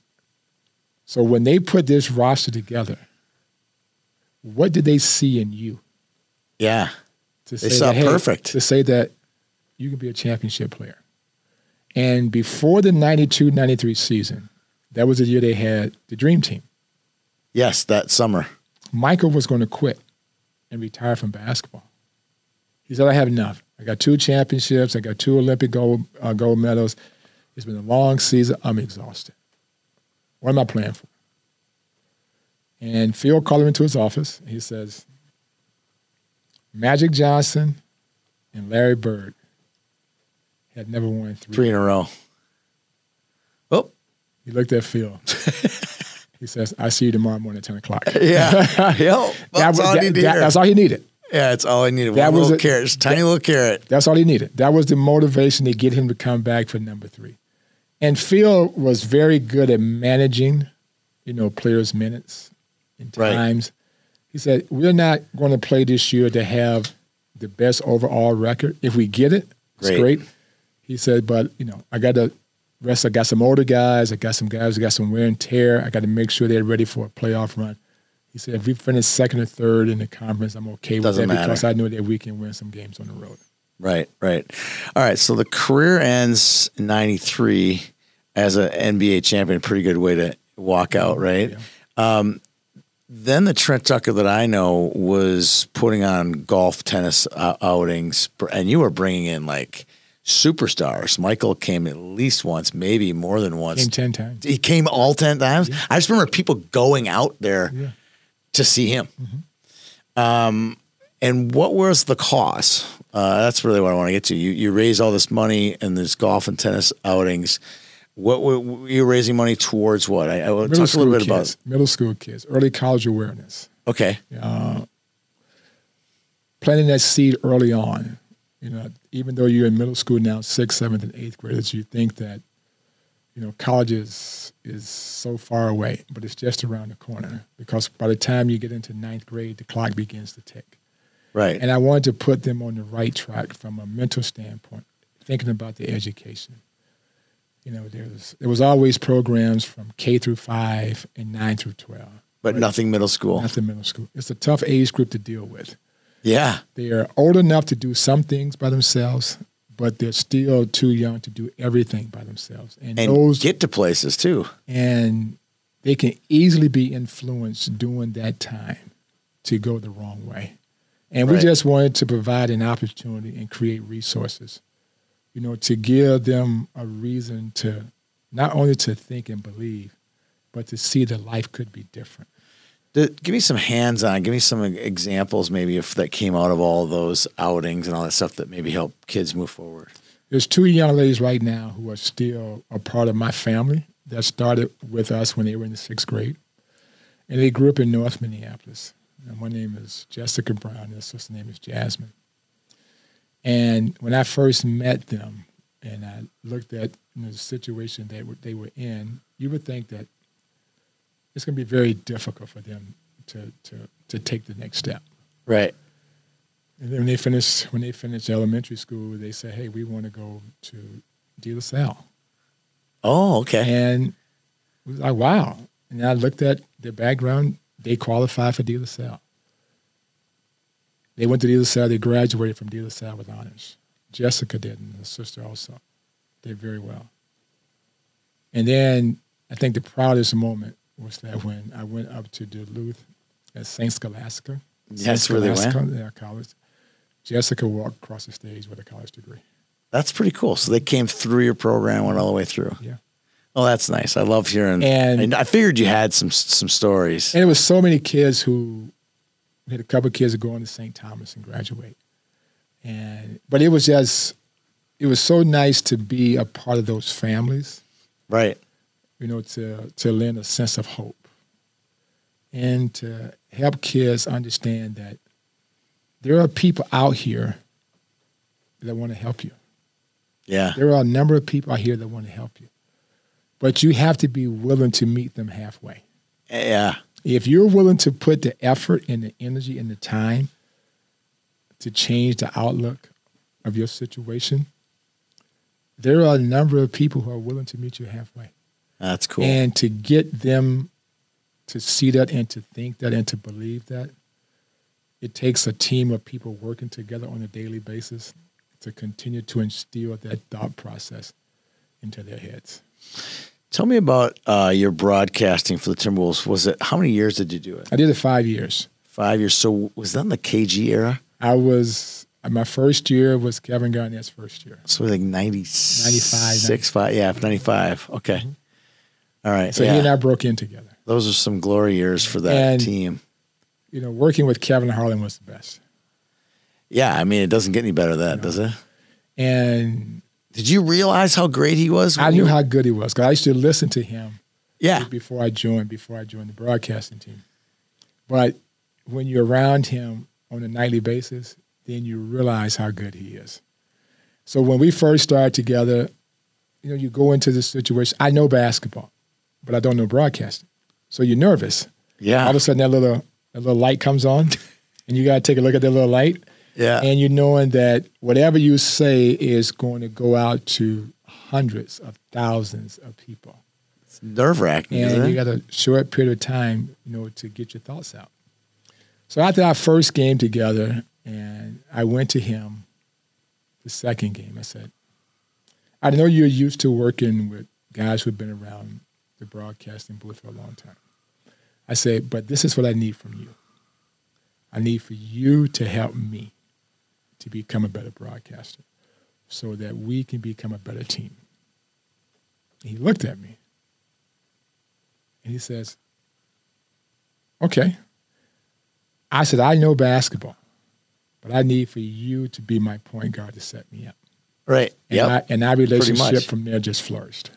so when they put this roster together, what did they see in you yeah. to They saw that, hey, perfect. to say that you can be a championship player? And before the 92 93 season, that was the year they had the dream team. Yes, that summer. Michael was going to quit and retire from basketball. He said, I have enough. I got two championships. I got two Olympic gold, uh, gold medals. It's been a long season. I'm exhausted. What am I playing for? And Phil called him into his office. He says, Magic Johnson and Larry Bird had never won three. Three in a row. Oh, He looked at Phil. he says, I see you tomorrow morning at 10 o'clock. yeah. yep. That's was- all that- that- that's all he needed. Yeah, it's all I needed. That One was little a- carrot, just a tiny little carrot. That's all he needed. That was the motivation to get him to come back for number three. And Phil was very good at managing, you know, players' minutes and Right. times. He said, We're not going to play this year to have the best overall record. If we get it, it's Great. great. He said, but you know, I got to rest. I got some older guys. I got some guys that got some wear and tear. I got to make sure they're ready for a playoff run. He said, if we finish second or third in the conference, I'm okay with Doesn't that because. I know that we can win some games on the road. Right, right. All right. So the career ends in 93 as an NBA champion. Pretty good way to walk out, right? Um, then the Trent Tucker that I know was putting on golf tennis uh, outings, and you were bringing in like superstars. Michael came at least once, maybe more than once. Came ten times. He came all 10 times. I just remember people going out there Yeah. to see him. Um, and what was the cost? Uh, that's really what I want to get to. You you raise all this money and this golf and tennis outings. What were you raising money towards? What I, I talk a little bit about. middle school kids, early college awareness, Okay, planting that seed early on. You know, even though you're in middle school now, sixth, seventh, and eighth graders, you think that, you know, college is is so far away, but it's just around the corner because by the time you get into ninth grade, the clock begins to tick. right. And I wanted to put them on the right track from a mental standpoint, thinking about the education. You know, there was there was always programs from K through five and nine through twelve. but nothing middle school. Nothing middle school. It's a tough age group to deal with. Yeah, They are old enough to do some things by themselves, but they're still too young to do everything by themselves. And, and those get to places too. and they can easily be influenced during that time to go the wrong way. And we just wanted to provide an opportunity and create resources, you know, to give them a reason to not only to think and believe, but to see that life could be different. Give me some hands-on. Give me some examples, maybe if that came out of all those outings and all that stuff that maybe help kids move forward. There's two young ladies right now who are still a part of my family that started with us when they were in the sixth grade. And they grew up in North Minneapolis. And one name is Jessica Brown, and their sister name is Jasmine. And when I first met them and I looked at you know, the situation were, they were in, you would think that it's going to be very difficult for them to, to, to take the next step. Right. And then when they finish when they finish elementary school, they say, "Hey, we want to go to De La Salle." Oh, okay. And it was like, wow. And I looked at their background. They qualified for De La Salle. They went to De La Salle. They graduated from De La Salle with honors. Jessica did, and the sister also did very well. And then I think the proudest moment was that when I went up to Duluth at St. Scholastica. That's where they went? Their college. Jessica walked across the stage with a college degree. That's pretty cool. So they came through your program, went all the way through. Yeah. Oh, that's nice. I love hearing. And- I figured you had some some stories. And it was so many kids who we had a couple of kids that go on to St. Thomas and graduate. And but it was just it was so nice to be a part of those families, Right. You know, to to lend a sense of hope and to help kids understand that there are people out here that want to help you. Yeah. There are a number of people out here that want to help you. But you have to be willing to meet them halfway. Yeah. if you're willing to put the effort and the energy and the time to change the outlook of your situation, there are a number of people who are willing to meet you halfway. That's cool. And to get them to see that and to think that and to believe that, it takes a team of people working together on a daily basis to continue to instill that thought process into their heads. Tell me about uh, your broadcasting for the Timberwolves. Was it how many years did you do it? I did it five years. Five years. So was that in the KG era? I was my first year was Kevin Garnett's first year. So like 90, 95, six, five. Yeah, 95. Okay. All right. So yeah. he and I broke in together. Those are some glory years for that And- team. You know, working with Kevin Harlan was the best. Yeah. I mean, it doesn't get any better than that, does it? And Did you realize how great he was? I knew you- how good he was because I used to listen to him Yeah. before I joined before I joined the broadcasting team. But when you're around him on a nightly basis, then you realize how good he is. So when we first started together, you know, you go into this situation. I know basketball, but I don't know broadcasting. So you're nervous. Yeah. All of a sudden that little that little light comes on and you gotta take a look at that little light. Yeah. and you're knowing that whatever you say is going to go out to hundreds of thousands of people, It's nerve wracking. and you got a short period of time, you know, to get your thoughts out. So after our first game together, and I went to him, the second game, I said, "I know you're used to working with guys who've been around the broadcasting booth for a long time." I said, "But this is what I need from you. I need for you to help me to become a better broadcaster so that we can become a better team. He looked at me and he says, Okay. I said, I know basketball, but I need for you to be my point guard to set me up. right. And, Yep. I, and our relationship from there just flourished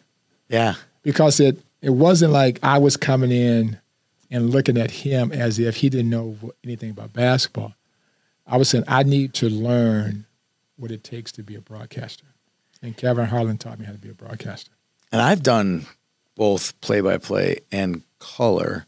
yeah. because it, it wasn't like I was coming in and looking at him as if he didn't know anything about basketball. I was saying, I need to learn what it takes to be a broadcaster. And Kevin Harlan taught me how to be a broadcaster. and I've done both play by play and color.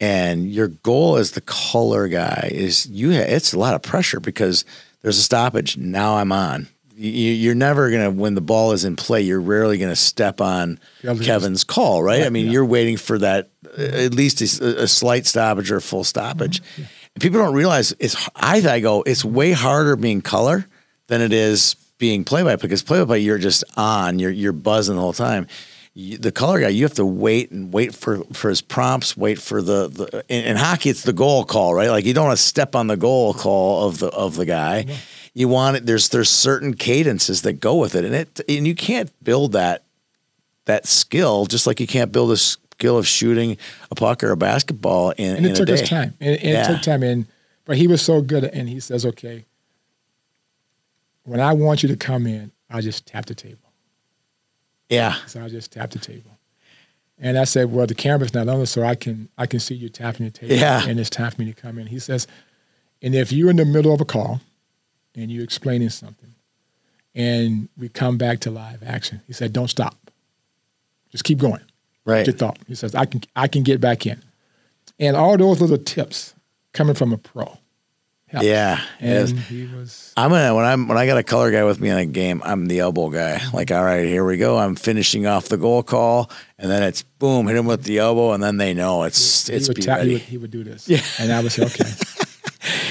And your goal as the color guy is you. It's a lot of pressure because there's a stoppage. Now I'm on. You, you're never gonna when the ball is in play. You're rarely gonna step on Yeah, Kevin's call, right? I mean, yeah. you're waiting for that uh, at least a, a slight stoppage or a full stoppage. Mm-hmm, And people don't realize it's. I, I go. It's way harder being color than it is being play by because play by play you're just on. You're you're buzzing the whole time. you, the color guy, you have to wait and wait for, for his prompts, wait for the, the in, in hockey, it's the goal call, right? Like you don't want to step on the goal call of the of the guy. You want it. There's there's certain cadences that go with it, and it and you can't build that that skill just like you can't build a skill of shooting a puck or a basketball in, and in it took a us time. And, and Yeah. it took time. And but he was so good. And he says, "Okay, when I want you to come in, I just tap the table." Yeah, So I just tap the table. And I said, "Well, the camera's not on, so I can I can see you tapping the table, Yeah. and it's time for me to come in." He says, "And if you're in the middle of a call, and you're explaining something, and we come back to live action, he said, don't stop, just keep going." right. Your thought. He says, I can I can get back in. And all those little tips coming from a pro. help. Yeah, yes. And he was I'm gonna when I'm when I got a color guy with me in a game, I'm the elbow guy. Like, all right, here we go. I'm finishing off the goal call, and then it's boom, hit him with the elbow, and then they know it's it's he would, be tap, he, would, he would do this. Yeah. And I would say, okay.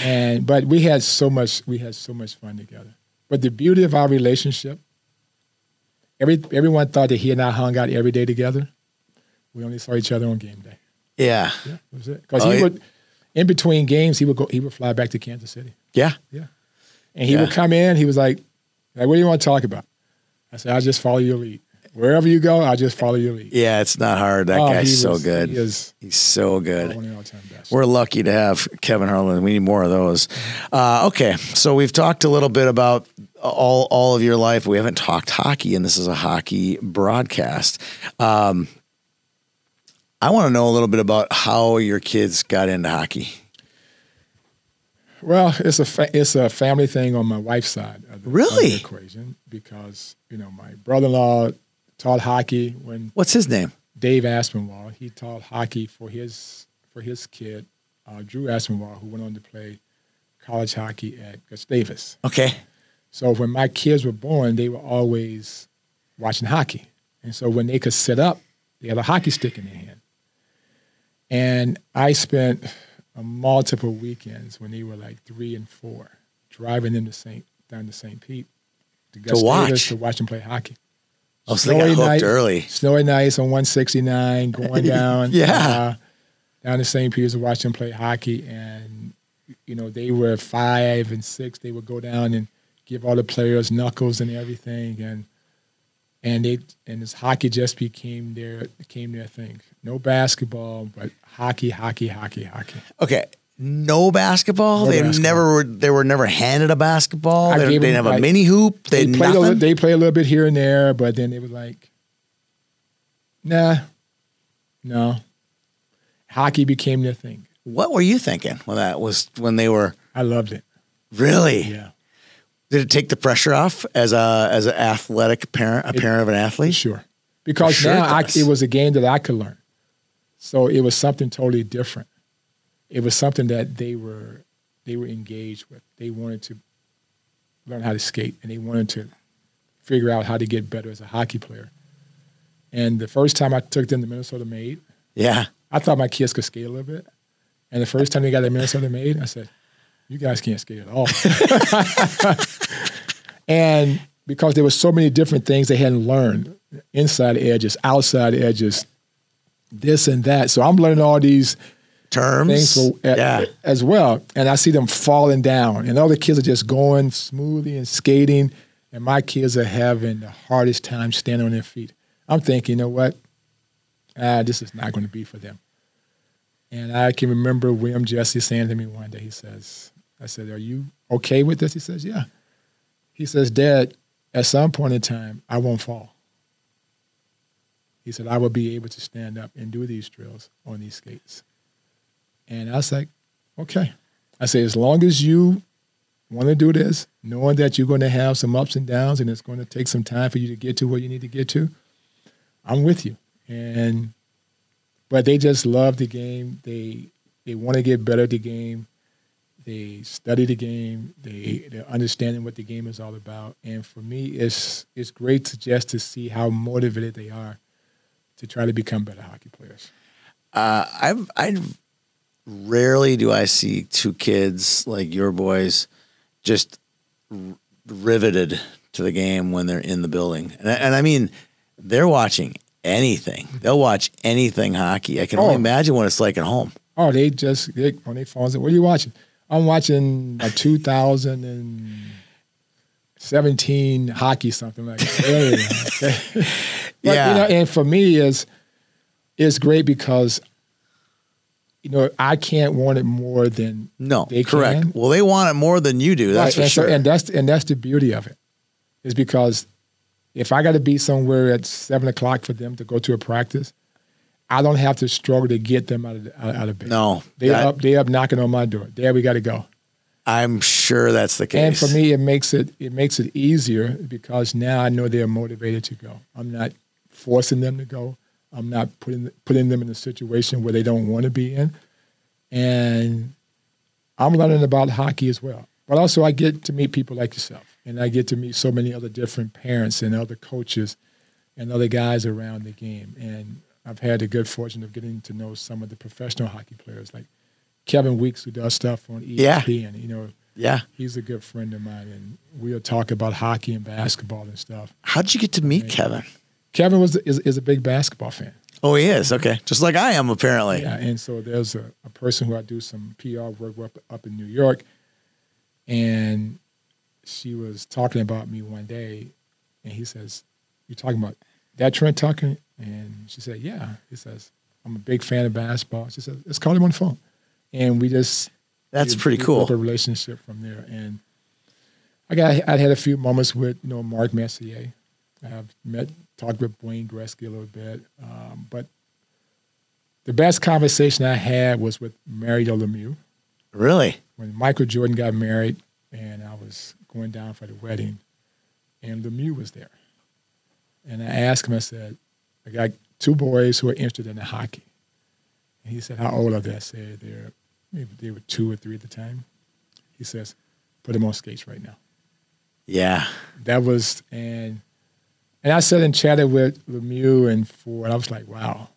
and but we had so much we had so much fun together. But the beauty of our relationship, every everyone thought that he and I hung out every day together. We only saw each other on game day. yeah, Yeah, that was it. Because Oh, he would in between games he would go he would fly back to Kansas City. yeah, yeah, And he Yeah. would come in, he was like, like, what do you want to talk about? I said, I'll just follow your lead. Wherever you go, I'll just follow your lead. yeah. It's not hard. That Oh, guy's so was- good. He is He's so good. one of all-time best. We're lucky to have Kevin Harlan. We need more of those. Uh, okay, so we've talked a little bit about all all of your life. We haven't talked hockey, and this is a hockey broadcast. Um, I want to know a little bit about how your kids got into hockey. Well, it's a fa- it's a family thing on my wife's side of the, of the Really? equation because you know my brother-in-law taught hockey when What's his name? Dave Aspinwall he taught hockey for his for his kid uh, Drew Aspinwall who went on to play college hockey at Gustavus. Okay, So when my kids were born, they were always watching hockey. And so when they could sit up, they had a hockey stick in their hand. And I spent multiple weekends when they were like three and four, driving them to St. down to St. Pete to, Gustavus watch. to watch them play hockey. Oh, so hooked night- early. Snowy nights on 169, going down, Yeah. uh, down to St. Peter's to watch them play hockey. And you know, they were five and six. They would go down and give all the players knuckles and everything, and and they and this hockey just became their became their thing. No basketball, but hockey, hockey, hockey, hockey. Okay. No basketball. No they basketball. never were. They were never handed a basketball. I They, they didn't have a mini hoop. They, They played a little, they play a little bit here and there, but then it was like, nah, no. Hockey became their thing. what were you thinking when that was when they were I loved it. really? Yeah. Did it take the pressure off as a as an athletic parent, a It- parent of an athlete? sure. Because sure now it I, it was a game that I could learn. So it was something totally different. It was something that they were they were engaged with. They wanted to learn how to skate and they wanted to figure out how to get better as a hockey player. And the first time I took them to Minnesota Made, Yeah. I thought my kids could skate a little bit. And the first time they got to Minnesota Made, I said, "You guys can't skate at all." and because there were so many different things they hadn't learned, inside edges, outside edges, this and that. So I'm learning all these Terms. things a- yeah. as well, and I see them falling down, and other kids are just going smoothly and skating, and my kids are having the hardest time standing on their feet. I'm thinking, you know what? Ah, this is not going to be for them. And I can remember William Jesse saying to me one day, he says, I said, Are you okay with this? He says, Yeah. He says, Dad, at some point in time, I won't fall. He said, I will be able to stand up and do these drills on these skates. And I was like, okay. I say, as long as you want to do this, knowing that you're going to have some ups and downs and it's going to take some time for you to get to where you need to get to, I'm with you. And but they just love the game. They they want to get better at the game. They study the game. They they're understanding what the game is all about. And for me, it's it's great to just to see how motivated they are to try to become better hockey players. Uh, I've I rarely do I see two kids like your boys just r- riveted to the game when they're in the building, and I, and I mean they're watching anything. They'll watch anything hockey. I can only Oh. imagine what it's like at home. Oh, they just they, on their phones. What are you watching? I'm watching a 2017 hockey, something like that. But, Yeah. You know, and for me, is it's great because you know I can't want it more than No, They correct. can. Well, they want it more than you do. That's Right, for and so- sure. and that's and that's the beauty of it, is because if I got to be somewhere at seven o'clock for them to go to a practice, I don't have to struggle to get them out of out, out of bed. no, they that- up they up knocking on my door. There we got to go. I'm sure that's the case. And for me, it makes it it makes it easier because now I know they're motivated to go. I'm not forcing them to go. I'm not putting putting them in a situation where they don't want to be in. And I'm learning about hockey as well. But also, I get to meet people like yourself, and I get to meet so many other different parents and other coaches and other guys around the game. And I've had the good fortune of getting to know some of the professional hockey players, like Kevin Weekes, who does stuff on E Yeah. ESPN. You know, yeah. he's a good friend of mine, and we'll talk about hockey and basketball and stuff. How'd you get to meet Kevin? Kevin was is, is a big basketball fan. Oh, he is. Okay. Just like I am, apparently. Yeah, and so there's a, a person who I do some PR work with up in New York, and she was talking about me one day, and he says, "You're talking about that Trent Tucker?" And she said, "Yeah." He says, "I'm a big fan of basketball." She said, "Let's call him on the phone," and we just That's we- pretty we cool. built a relationship from there, and I got I had a few moments with you know Mark Messier. I've met talked with Wayne Gretzky a little bit, um, but the best conversation I had was with Mario Lemieux Really? when Michael Jordan got married, and I was going down for the wedding, and Lemieux was there, and I asked him. I said, "I got two boys who are interested in the hockey," and he said, "How old are they?" I said, "They're maybe they were two or three at the time." He says, "Put them on skates right now." Yeah. that was and and I sat and chatted with Lemieux and Ford. And I was like, wow.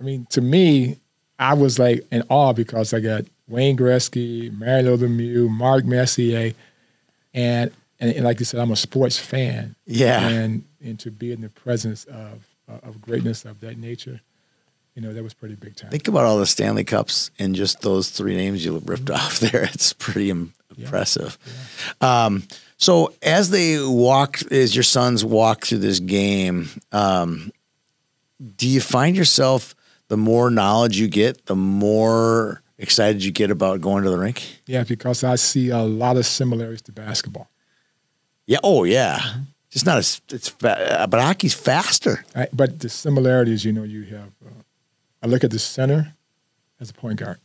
I mean, to me, I was like in awe because I got Wayne Gretzky, Mario Lemieux, Mark Messier, and, and and like you said, I'm a sports fan. Yeah. And and to be in the presence of of greatness of that nature, you know, that was pretty big time. Think about all the Stanley Cups and just those three names you ripped off there. It's pretty Im- impressive. Um, so as they walk, as your sons walk through this game, um, do you find yourself the more knowledge you get, the more excited you get about going to the rink? Yeah, because I see a lot of similarities to basketball. Yeah. Oh, yeah. Just not as it's, but hockey's faster. I, but the similarities, you know, you have. Uh, I look at the center as a point guard.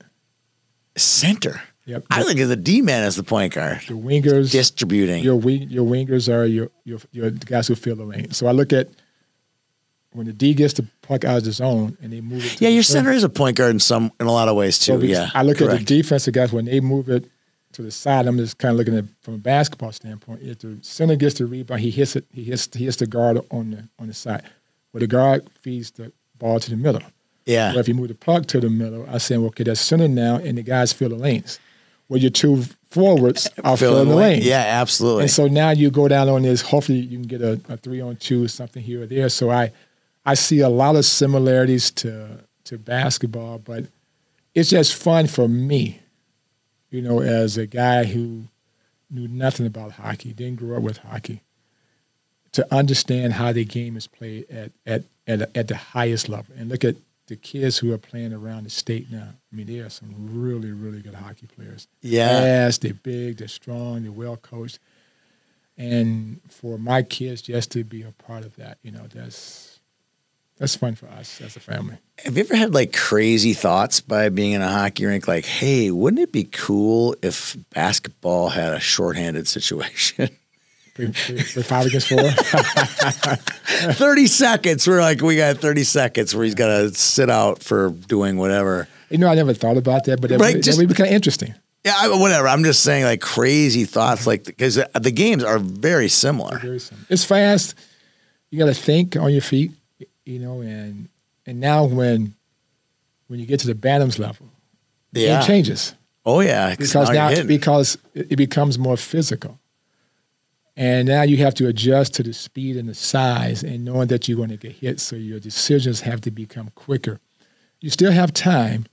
Center. Yep. I look at the D man as the point guard, the wingers. distributing. Your wing, your wingers are your, your your guys who fill the lane. So I look at when the D gets the puck out of the zone and they move it. To Yeah, your center. is a point guard in some in a lot of ways too. So yeah, I look at the defensive guys when they move it to the side. I'm just kind of looking at it from a basketball standpoint. If the center gets the rebound, he hits it. He hits he hits the guard on the on the side. Well, the guard feeds the ball to the middle. Yeah, if you move the puck to the middle, I say, well, okay, that's center now, and the guys fill the lanes. Well, your two forwards are Fill in filling the lane. lane. Yeah, absolutely. And so now you go down on this. Hopefully, you can get a, a three on two or something here or there. So I, I see a lot of similarities to to basketball, but it's just fun for me, you know, as a guy who knew nothing about hockey, didn't grow up with hockey, to understand how the game is played at at at, at the highest level, and look at the kids who are playing around the state now. I mean, they are some really, really good hockey players. Yeah. Fast, they're big, they're strong, they're well coached. And for my kids just to be a part of that, you know, that's that's fun for us as a family. Have you ever had like crazy thoughts by being in a hockey rink? Like, hey, wouldn't it be cool if basketball had a shorthanded situation? Play five against four. 30 seconds. We're like, we got 30 seconds where he's got to sit out for doing whatever. you know, I never thought about that, but that, Right, would- just- that would be kind of interesting. Yeah, I, whatever. I'm just saying, like crazy thoughts, like because the games are very similar. Very simple. It's fast. You got to think on your feet, you know, and and now when when you get to the Bantams level, the Yeah. game changes Oh yeah, because now because it it becomes more physical. And now you have to adjust to the speed and the size and knowing that you're going to get hit. So your decisions have to become quicker. You still have time,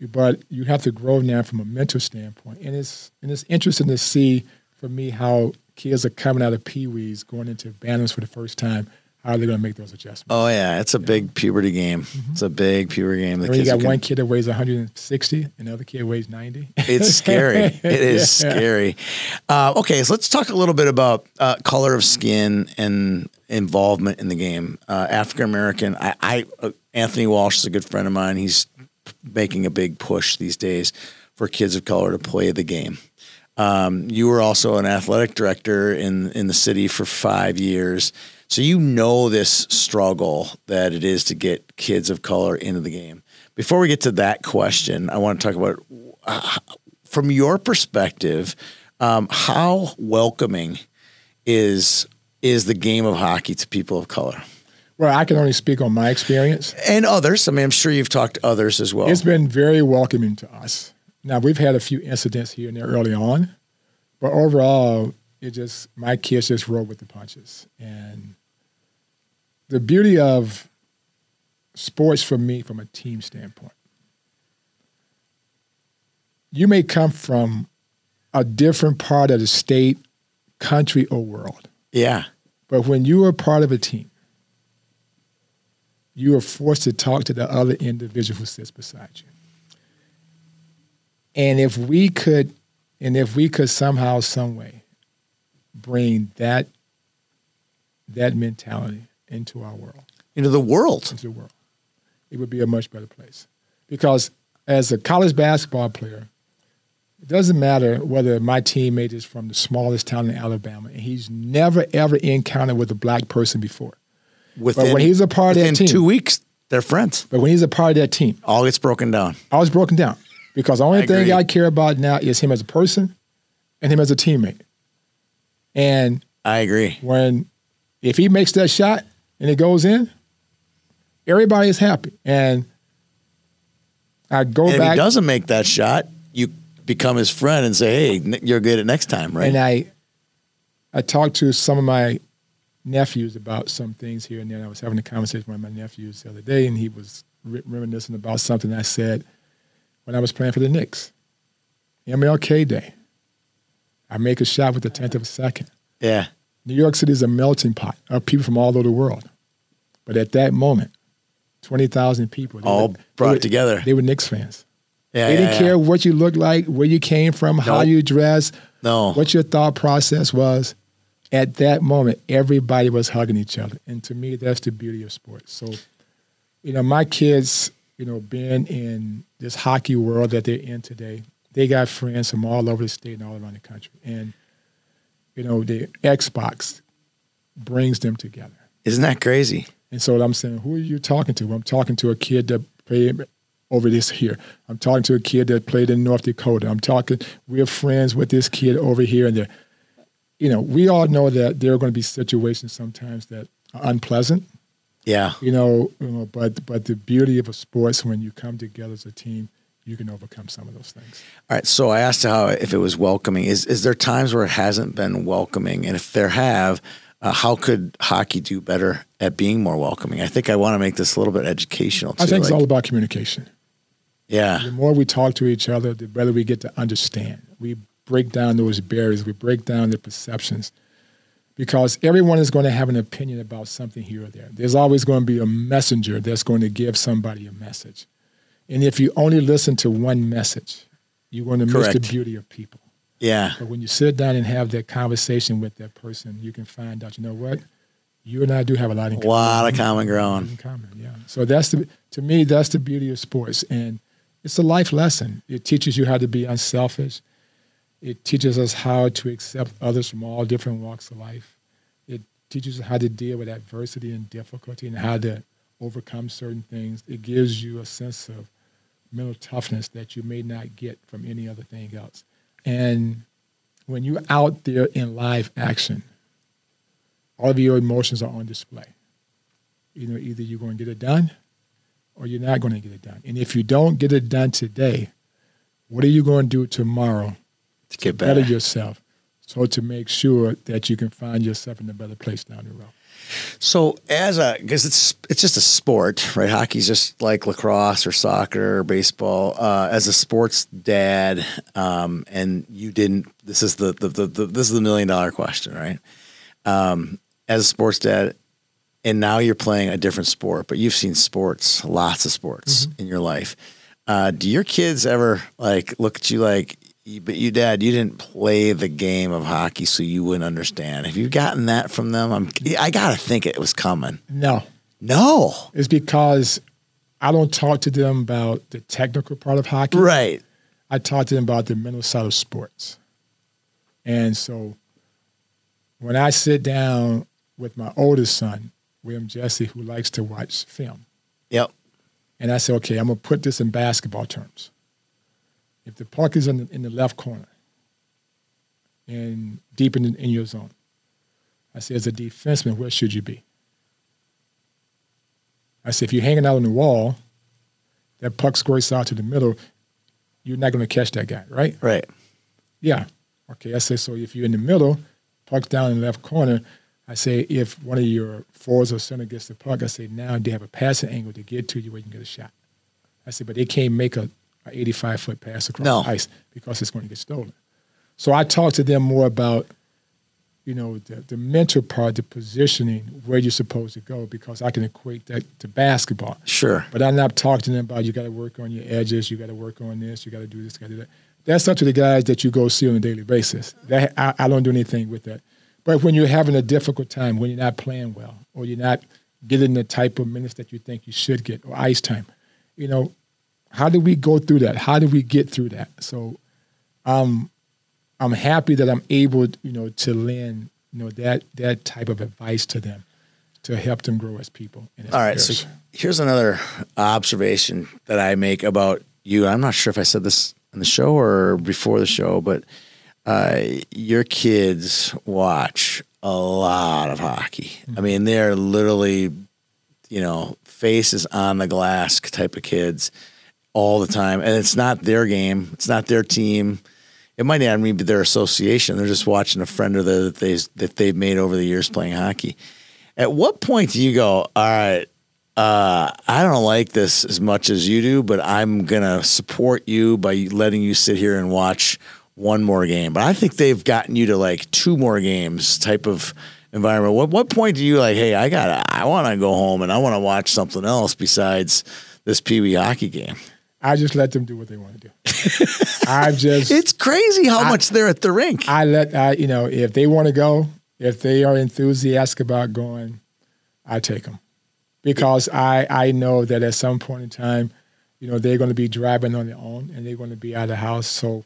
but you have to grow now from a mental standpoint. And it's and it's interesting to see for me how kids are coming out of pee wees going into Bantams for the first time. How are they going to make those adjustments? Oh yeah, it's a big puberty game. Mm-hmm. It's a big puberty game. The you got one kid that weighs 160 and the other kid weighs 90. It's scary. It is Yeah. scary. Uh, okay, so let's talk a little bit about uh, color of skin and involvement in the game. Uh, African American. I, I uh, Anthony Walsh is a good friend of mine. He's making a big push these days for kids of color to play the game. Um, you were also an athletic director in in the city for five years, so you know this struggle that it is to get kids of color into the game. Before we get to that question, I want to talk about uh, from your perspective, um, how welcoming is is the game of hockey to people of color Well, I can only speak on my experience. and others? I mean, I'm sure you've talked to others as well. It's been very welcoming to us. Now we've had a few incidents here and there early on, but overall, it just my kids just roll with the punches. And the beauty of sports for me, from a team standpoint, you may come from a different part of the state, country, or world. yeah, But when you are part of a team, you are forced to talk to the other individual who sits beside you. And if we could, and if we could somehow, some way, bring that that mentality into our world, into the world. into the world, it would be a much better place. Because as a college basketball player, it doesn't matter whether my teammate is from the smallest town in Alabama and he's never ever encountered with a black person before. Within, when he's a part of that team- two weeks, they're friends. But when he's a part of that team, All gets broken down. All was broken down because the only I thing agree. I care about now is him as a person and him as a teammate. And I agree. when if he makes that shot and it goes in, everybody is happy. And I go And if he doesn't make that shot, you become his friend and say, "Hey, you're good at next time, right?" and I I talked to some of my nephews about some things here and there. I was having a conversation with my nephews the other day, and he was re- reminiscing about something I said when I was playing for the Knicks. MLK Day. I make a shot with a tenth of a second. yeah, New York City is a melting pot of people from all over the world. But at that moment, 20,000 people. all were- brought they were, together. They were Knicks fans. yeah, They yeah, didn't yeah. care what you looked like, where you came from, how you dressed, No, what your thought process was. At that moment, everybody was hugging each other. And to me, that's the beauty of sports. So, you know, my kids, you know, being in this hockey world that they're in today, they got friends from all over the state and all around the country. And, you know, the Xbox brings them together. isn't that crazy? And so I'm saying, who are you talking to? I'm talking to a kid that played over this here. I'm talking to a kid that played in North Dakota. I'm talking, we're friends with this kid over here and there. You know, we all know that there are going to be situations sometimes that are unpleasant, Yeah, you know, you know, but but the beauty of a sports when you come together as a team, you can overcome some of those things. All right. So I asked how if it was welcoming. Is is there times where it hasn't been welcoming? And if there have, uh, how could hockey do better at being more welcoming? I think I want to make this a little bit educational too. I think it's all about communication. yeah, The more we talk to each other, the better we get to understand. We break down those barriers, we break down the perceptions. Because everyone is going to have an opinion about something here or there. There's always going to be a messenger that's going to give somebody a message. And if you only listen to one message, you're going to miss the beauty of people. yeah, But when you sit down and have that conversation with that person, you can find out, you know what? You and I do have a lot in common. a lot of common ground. In common, yeah. So that's the to me that's the beauty of sports, and it's a life lesson. It teaches you how to be unselfish. It teaches us how to accept others from all different walks of life. It teaches us how to deal with adversity and difficulty and how to overcome certain things. It gives you a sense of mental toughness that you may not get from any other thing else. And when you're out there in live action, all of your emotions are on display. You know, either you're going to get it done or you're not going to get it done. And if you don't get it done today, what are you going to do tomorrow To get better better. yourself So to make sure that you can find yourself in a better place down the road. So as a because it's it's just a sport, right? Hockey's just like lacrosse or soccer or baseball. Uh, as a sports dad, um, and you didn't. This is the, the, the, the this is the million dollar question, right? Um, as a sports dad, and now you're playing a different sport, but you've seen sports, lots of sports mm-hmm. in your life. Uh, do your kids ever like look at you like, but you dad, you didn't play the game of hockey, so you wouldn't understand. Have you gotten that from them? I'm, I gotta think it was coming. No, no, it's because I don't talk to them about the technical part of hockey. Right. I talk to them about the mental side of sports, and so when I sit down with my oldest son, William Jesse, who likes to watch film. Yep. And I say, okay, I'm gonna put this in basketball terms if the puck is in the, in the left corner and deep in, in your zone, I say, as a defenseman, where should you be? I say, if you're hanging out on the wall, that puck squirts out to the middle, you're not going to catch that guy, right? Right. Yeah. Okay. I say, so if you're in the middle, puck's down in the left corner, I say, if one of your forwards or center gets the puck, I say, now they have a passing angle to get to you where you can get a shot. I say, but they can't make a, 85 foot pass across no. the ice because it's going to get stolen. So I talk to them more about, you know, the, the mental part, the positioning, where you're supposed to go, because I can equate that to basketball. Sure. But I'm not talking to them about you got to work on your edges, you got to work on this, you got to do this, you got to do that. That's up to the guys that you go see on a daily basis. That I, I don't do anything with that. But when you're having a difficult time, when you're not playing well, or you're not getting the type of minutes that you think you should get, or ice time, you know, how do we go through that? How do we get through that? So, um, I'm happy that I'm able, you know, to lend, you know, that that type of advice to them to help them grow as people. As All right. So here's another observation that I make about you. I'm not sure if I said this in the show or before the show, but uh, your kids watch a lot of hockey. Mm-hmm. I mean, they're literally, you know, faces on the glass type of kids all the time, and it's not their game. It's not their team. It might not even be their association. They're just watching a friend or the, that they that they've made over the years playing hockey. At what point do you go? All right, uh, I don't like this as much as you do, but I'm gonna support you by letting you sit here and watch one more game. But I think they've gotten you to like two more games type of environment. What what point do you like? Hey, I got I want to go home and I want to watch something else besides this Pee Wee hockey game. I just let them do what they want to do. I just It's crazy how I, much they're at the rink. I let I you know, if they want to go, if they are enthusiastic about going, I take them. Because I I know that at some point in time, you know, they're going to be driving on their own and they're going to be out of the house. So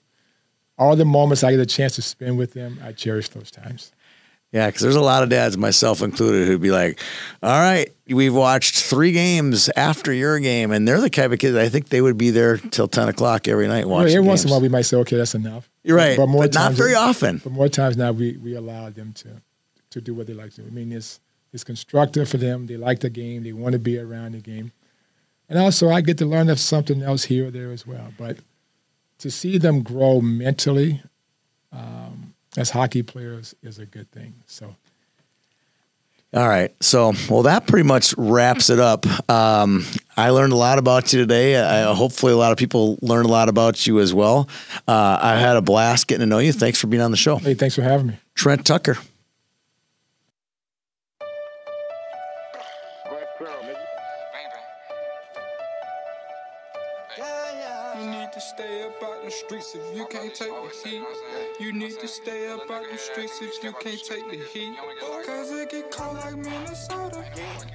all the moments I get a chance to spend with them, I cherish those times. Yeah, because there's a lot of dads, myself included, who'd be like, "All right, we've watched three games after your game," and they're the type of kids I think they would be there till ten o'clock every night watching. Well, every once in a while, we might say, "Okay, that's enough." You're right, but, more but times, not very often. But more times now, we we allow them to to do what they like to. do. I mean, it's it's constructive for them. They like the game. They want to be around the game, and also I get to learn of something else here or there as well. But to see them grow mentally. Um, as hockey players is a good thing. So. All right. So, well, that pretty much wraps it up. Um, I learned a lot about you today. I, hopefully, a lot of people learned a lot about you as well. Uh, I had a blast getting to know you. Thanks for being on the show. Hey, thanks for having me. Trent Tucker. If you can't take the heat. Cause it get cold like Minnesota.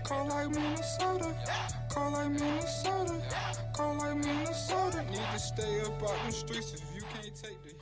Cold like Minnesota. Cold like Minnesota. Cold like Minnesota. Need to stay up out the streets if you can't take the heat.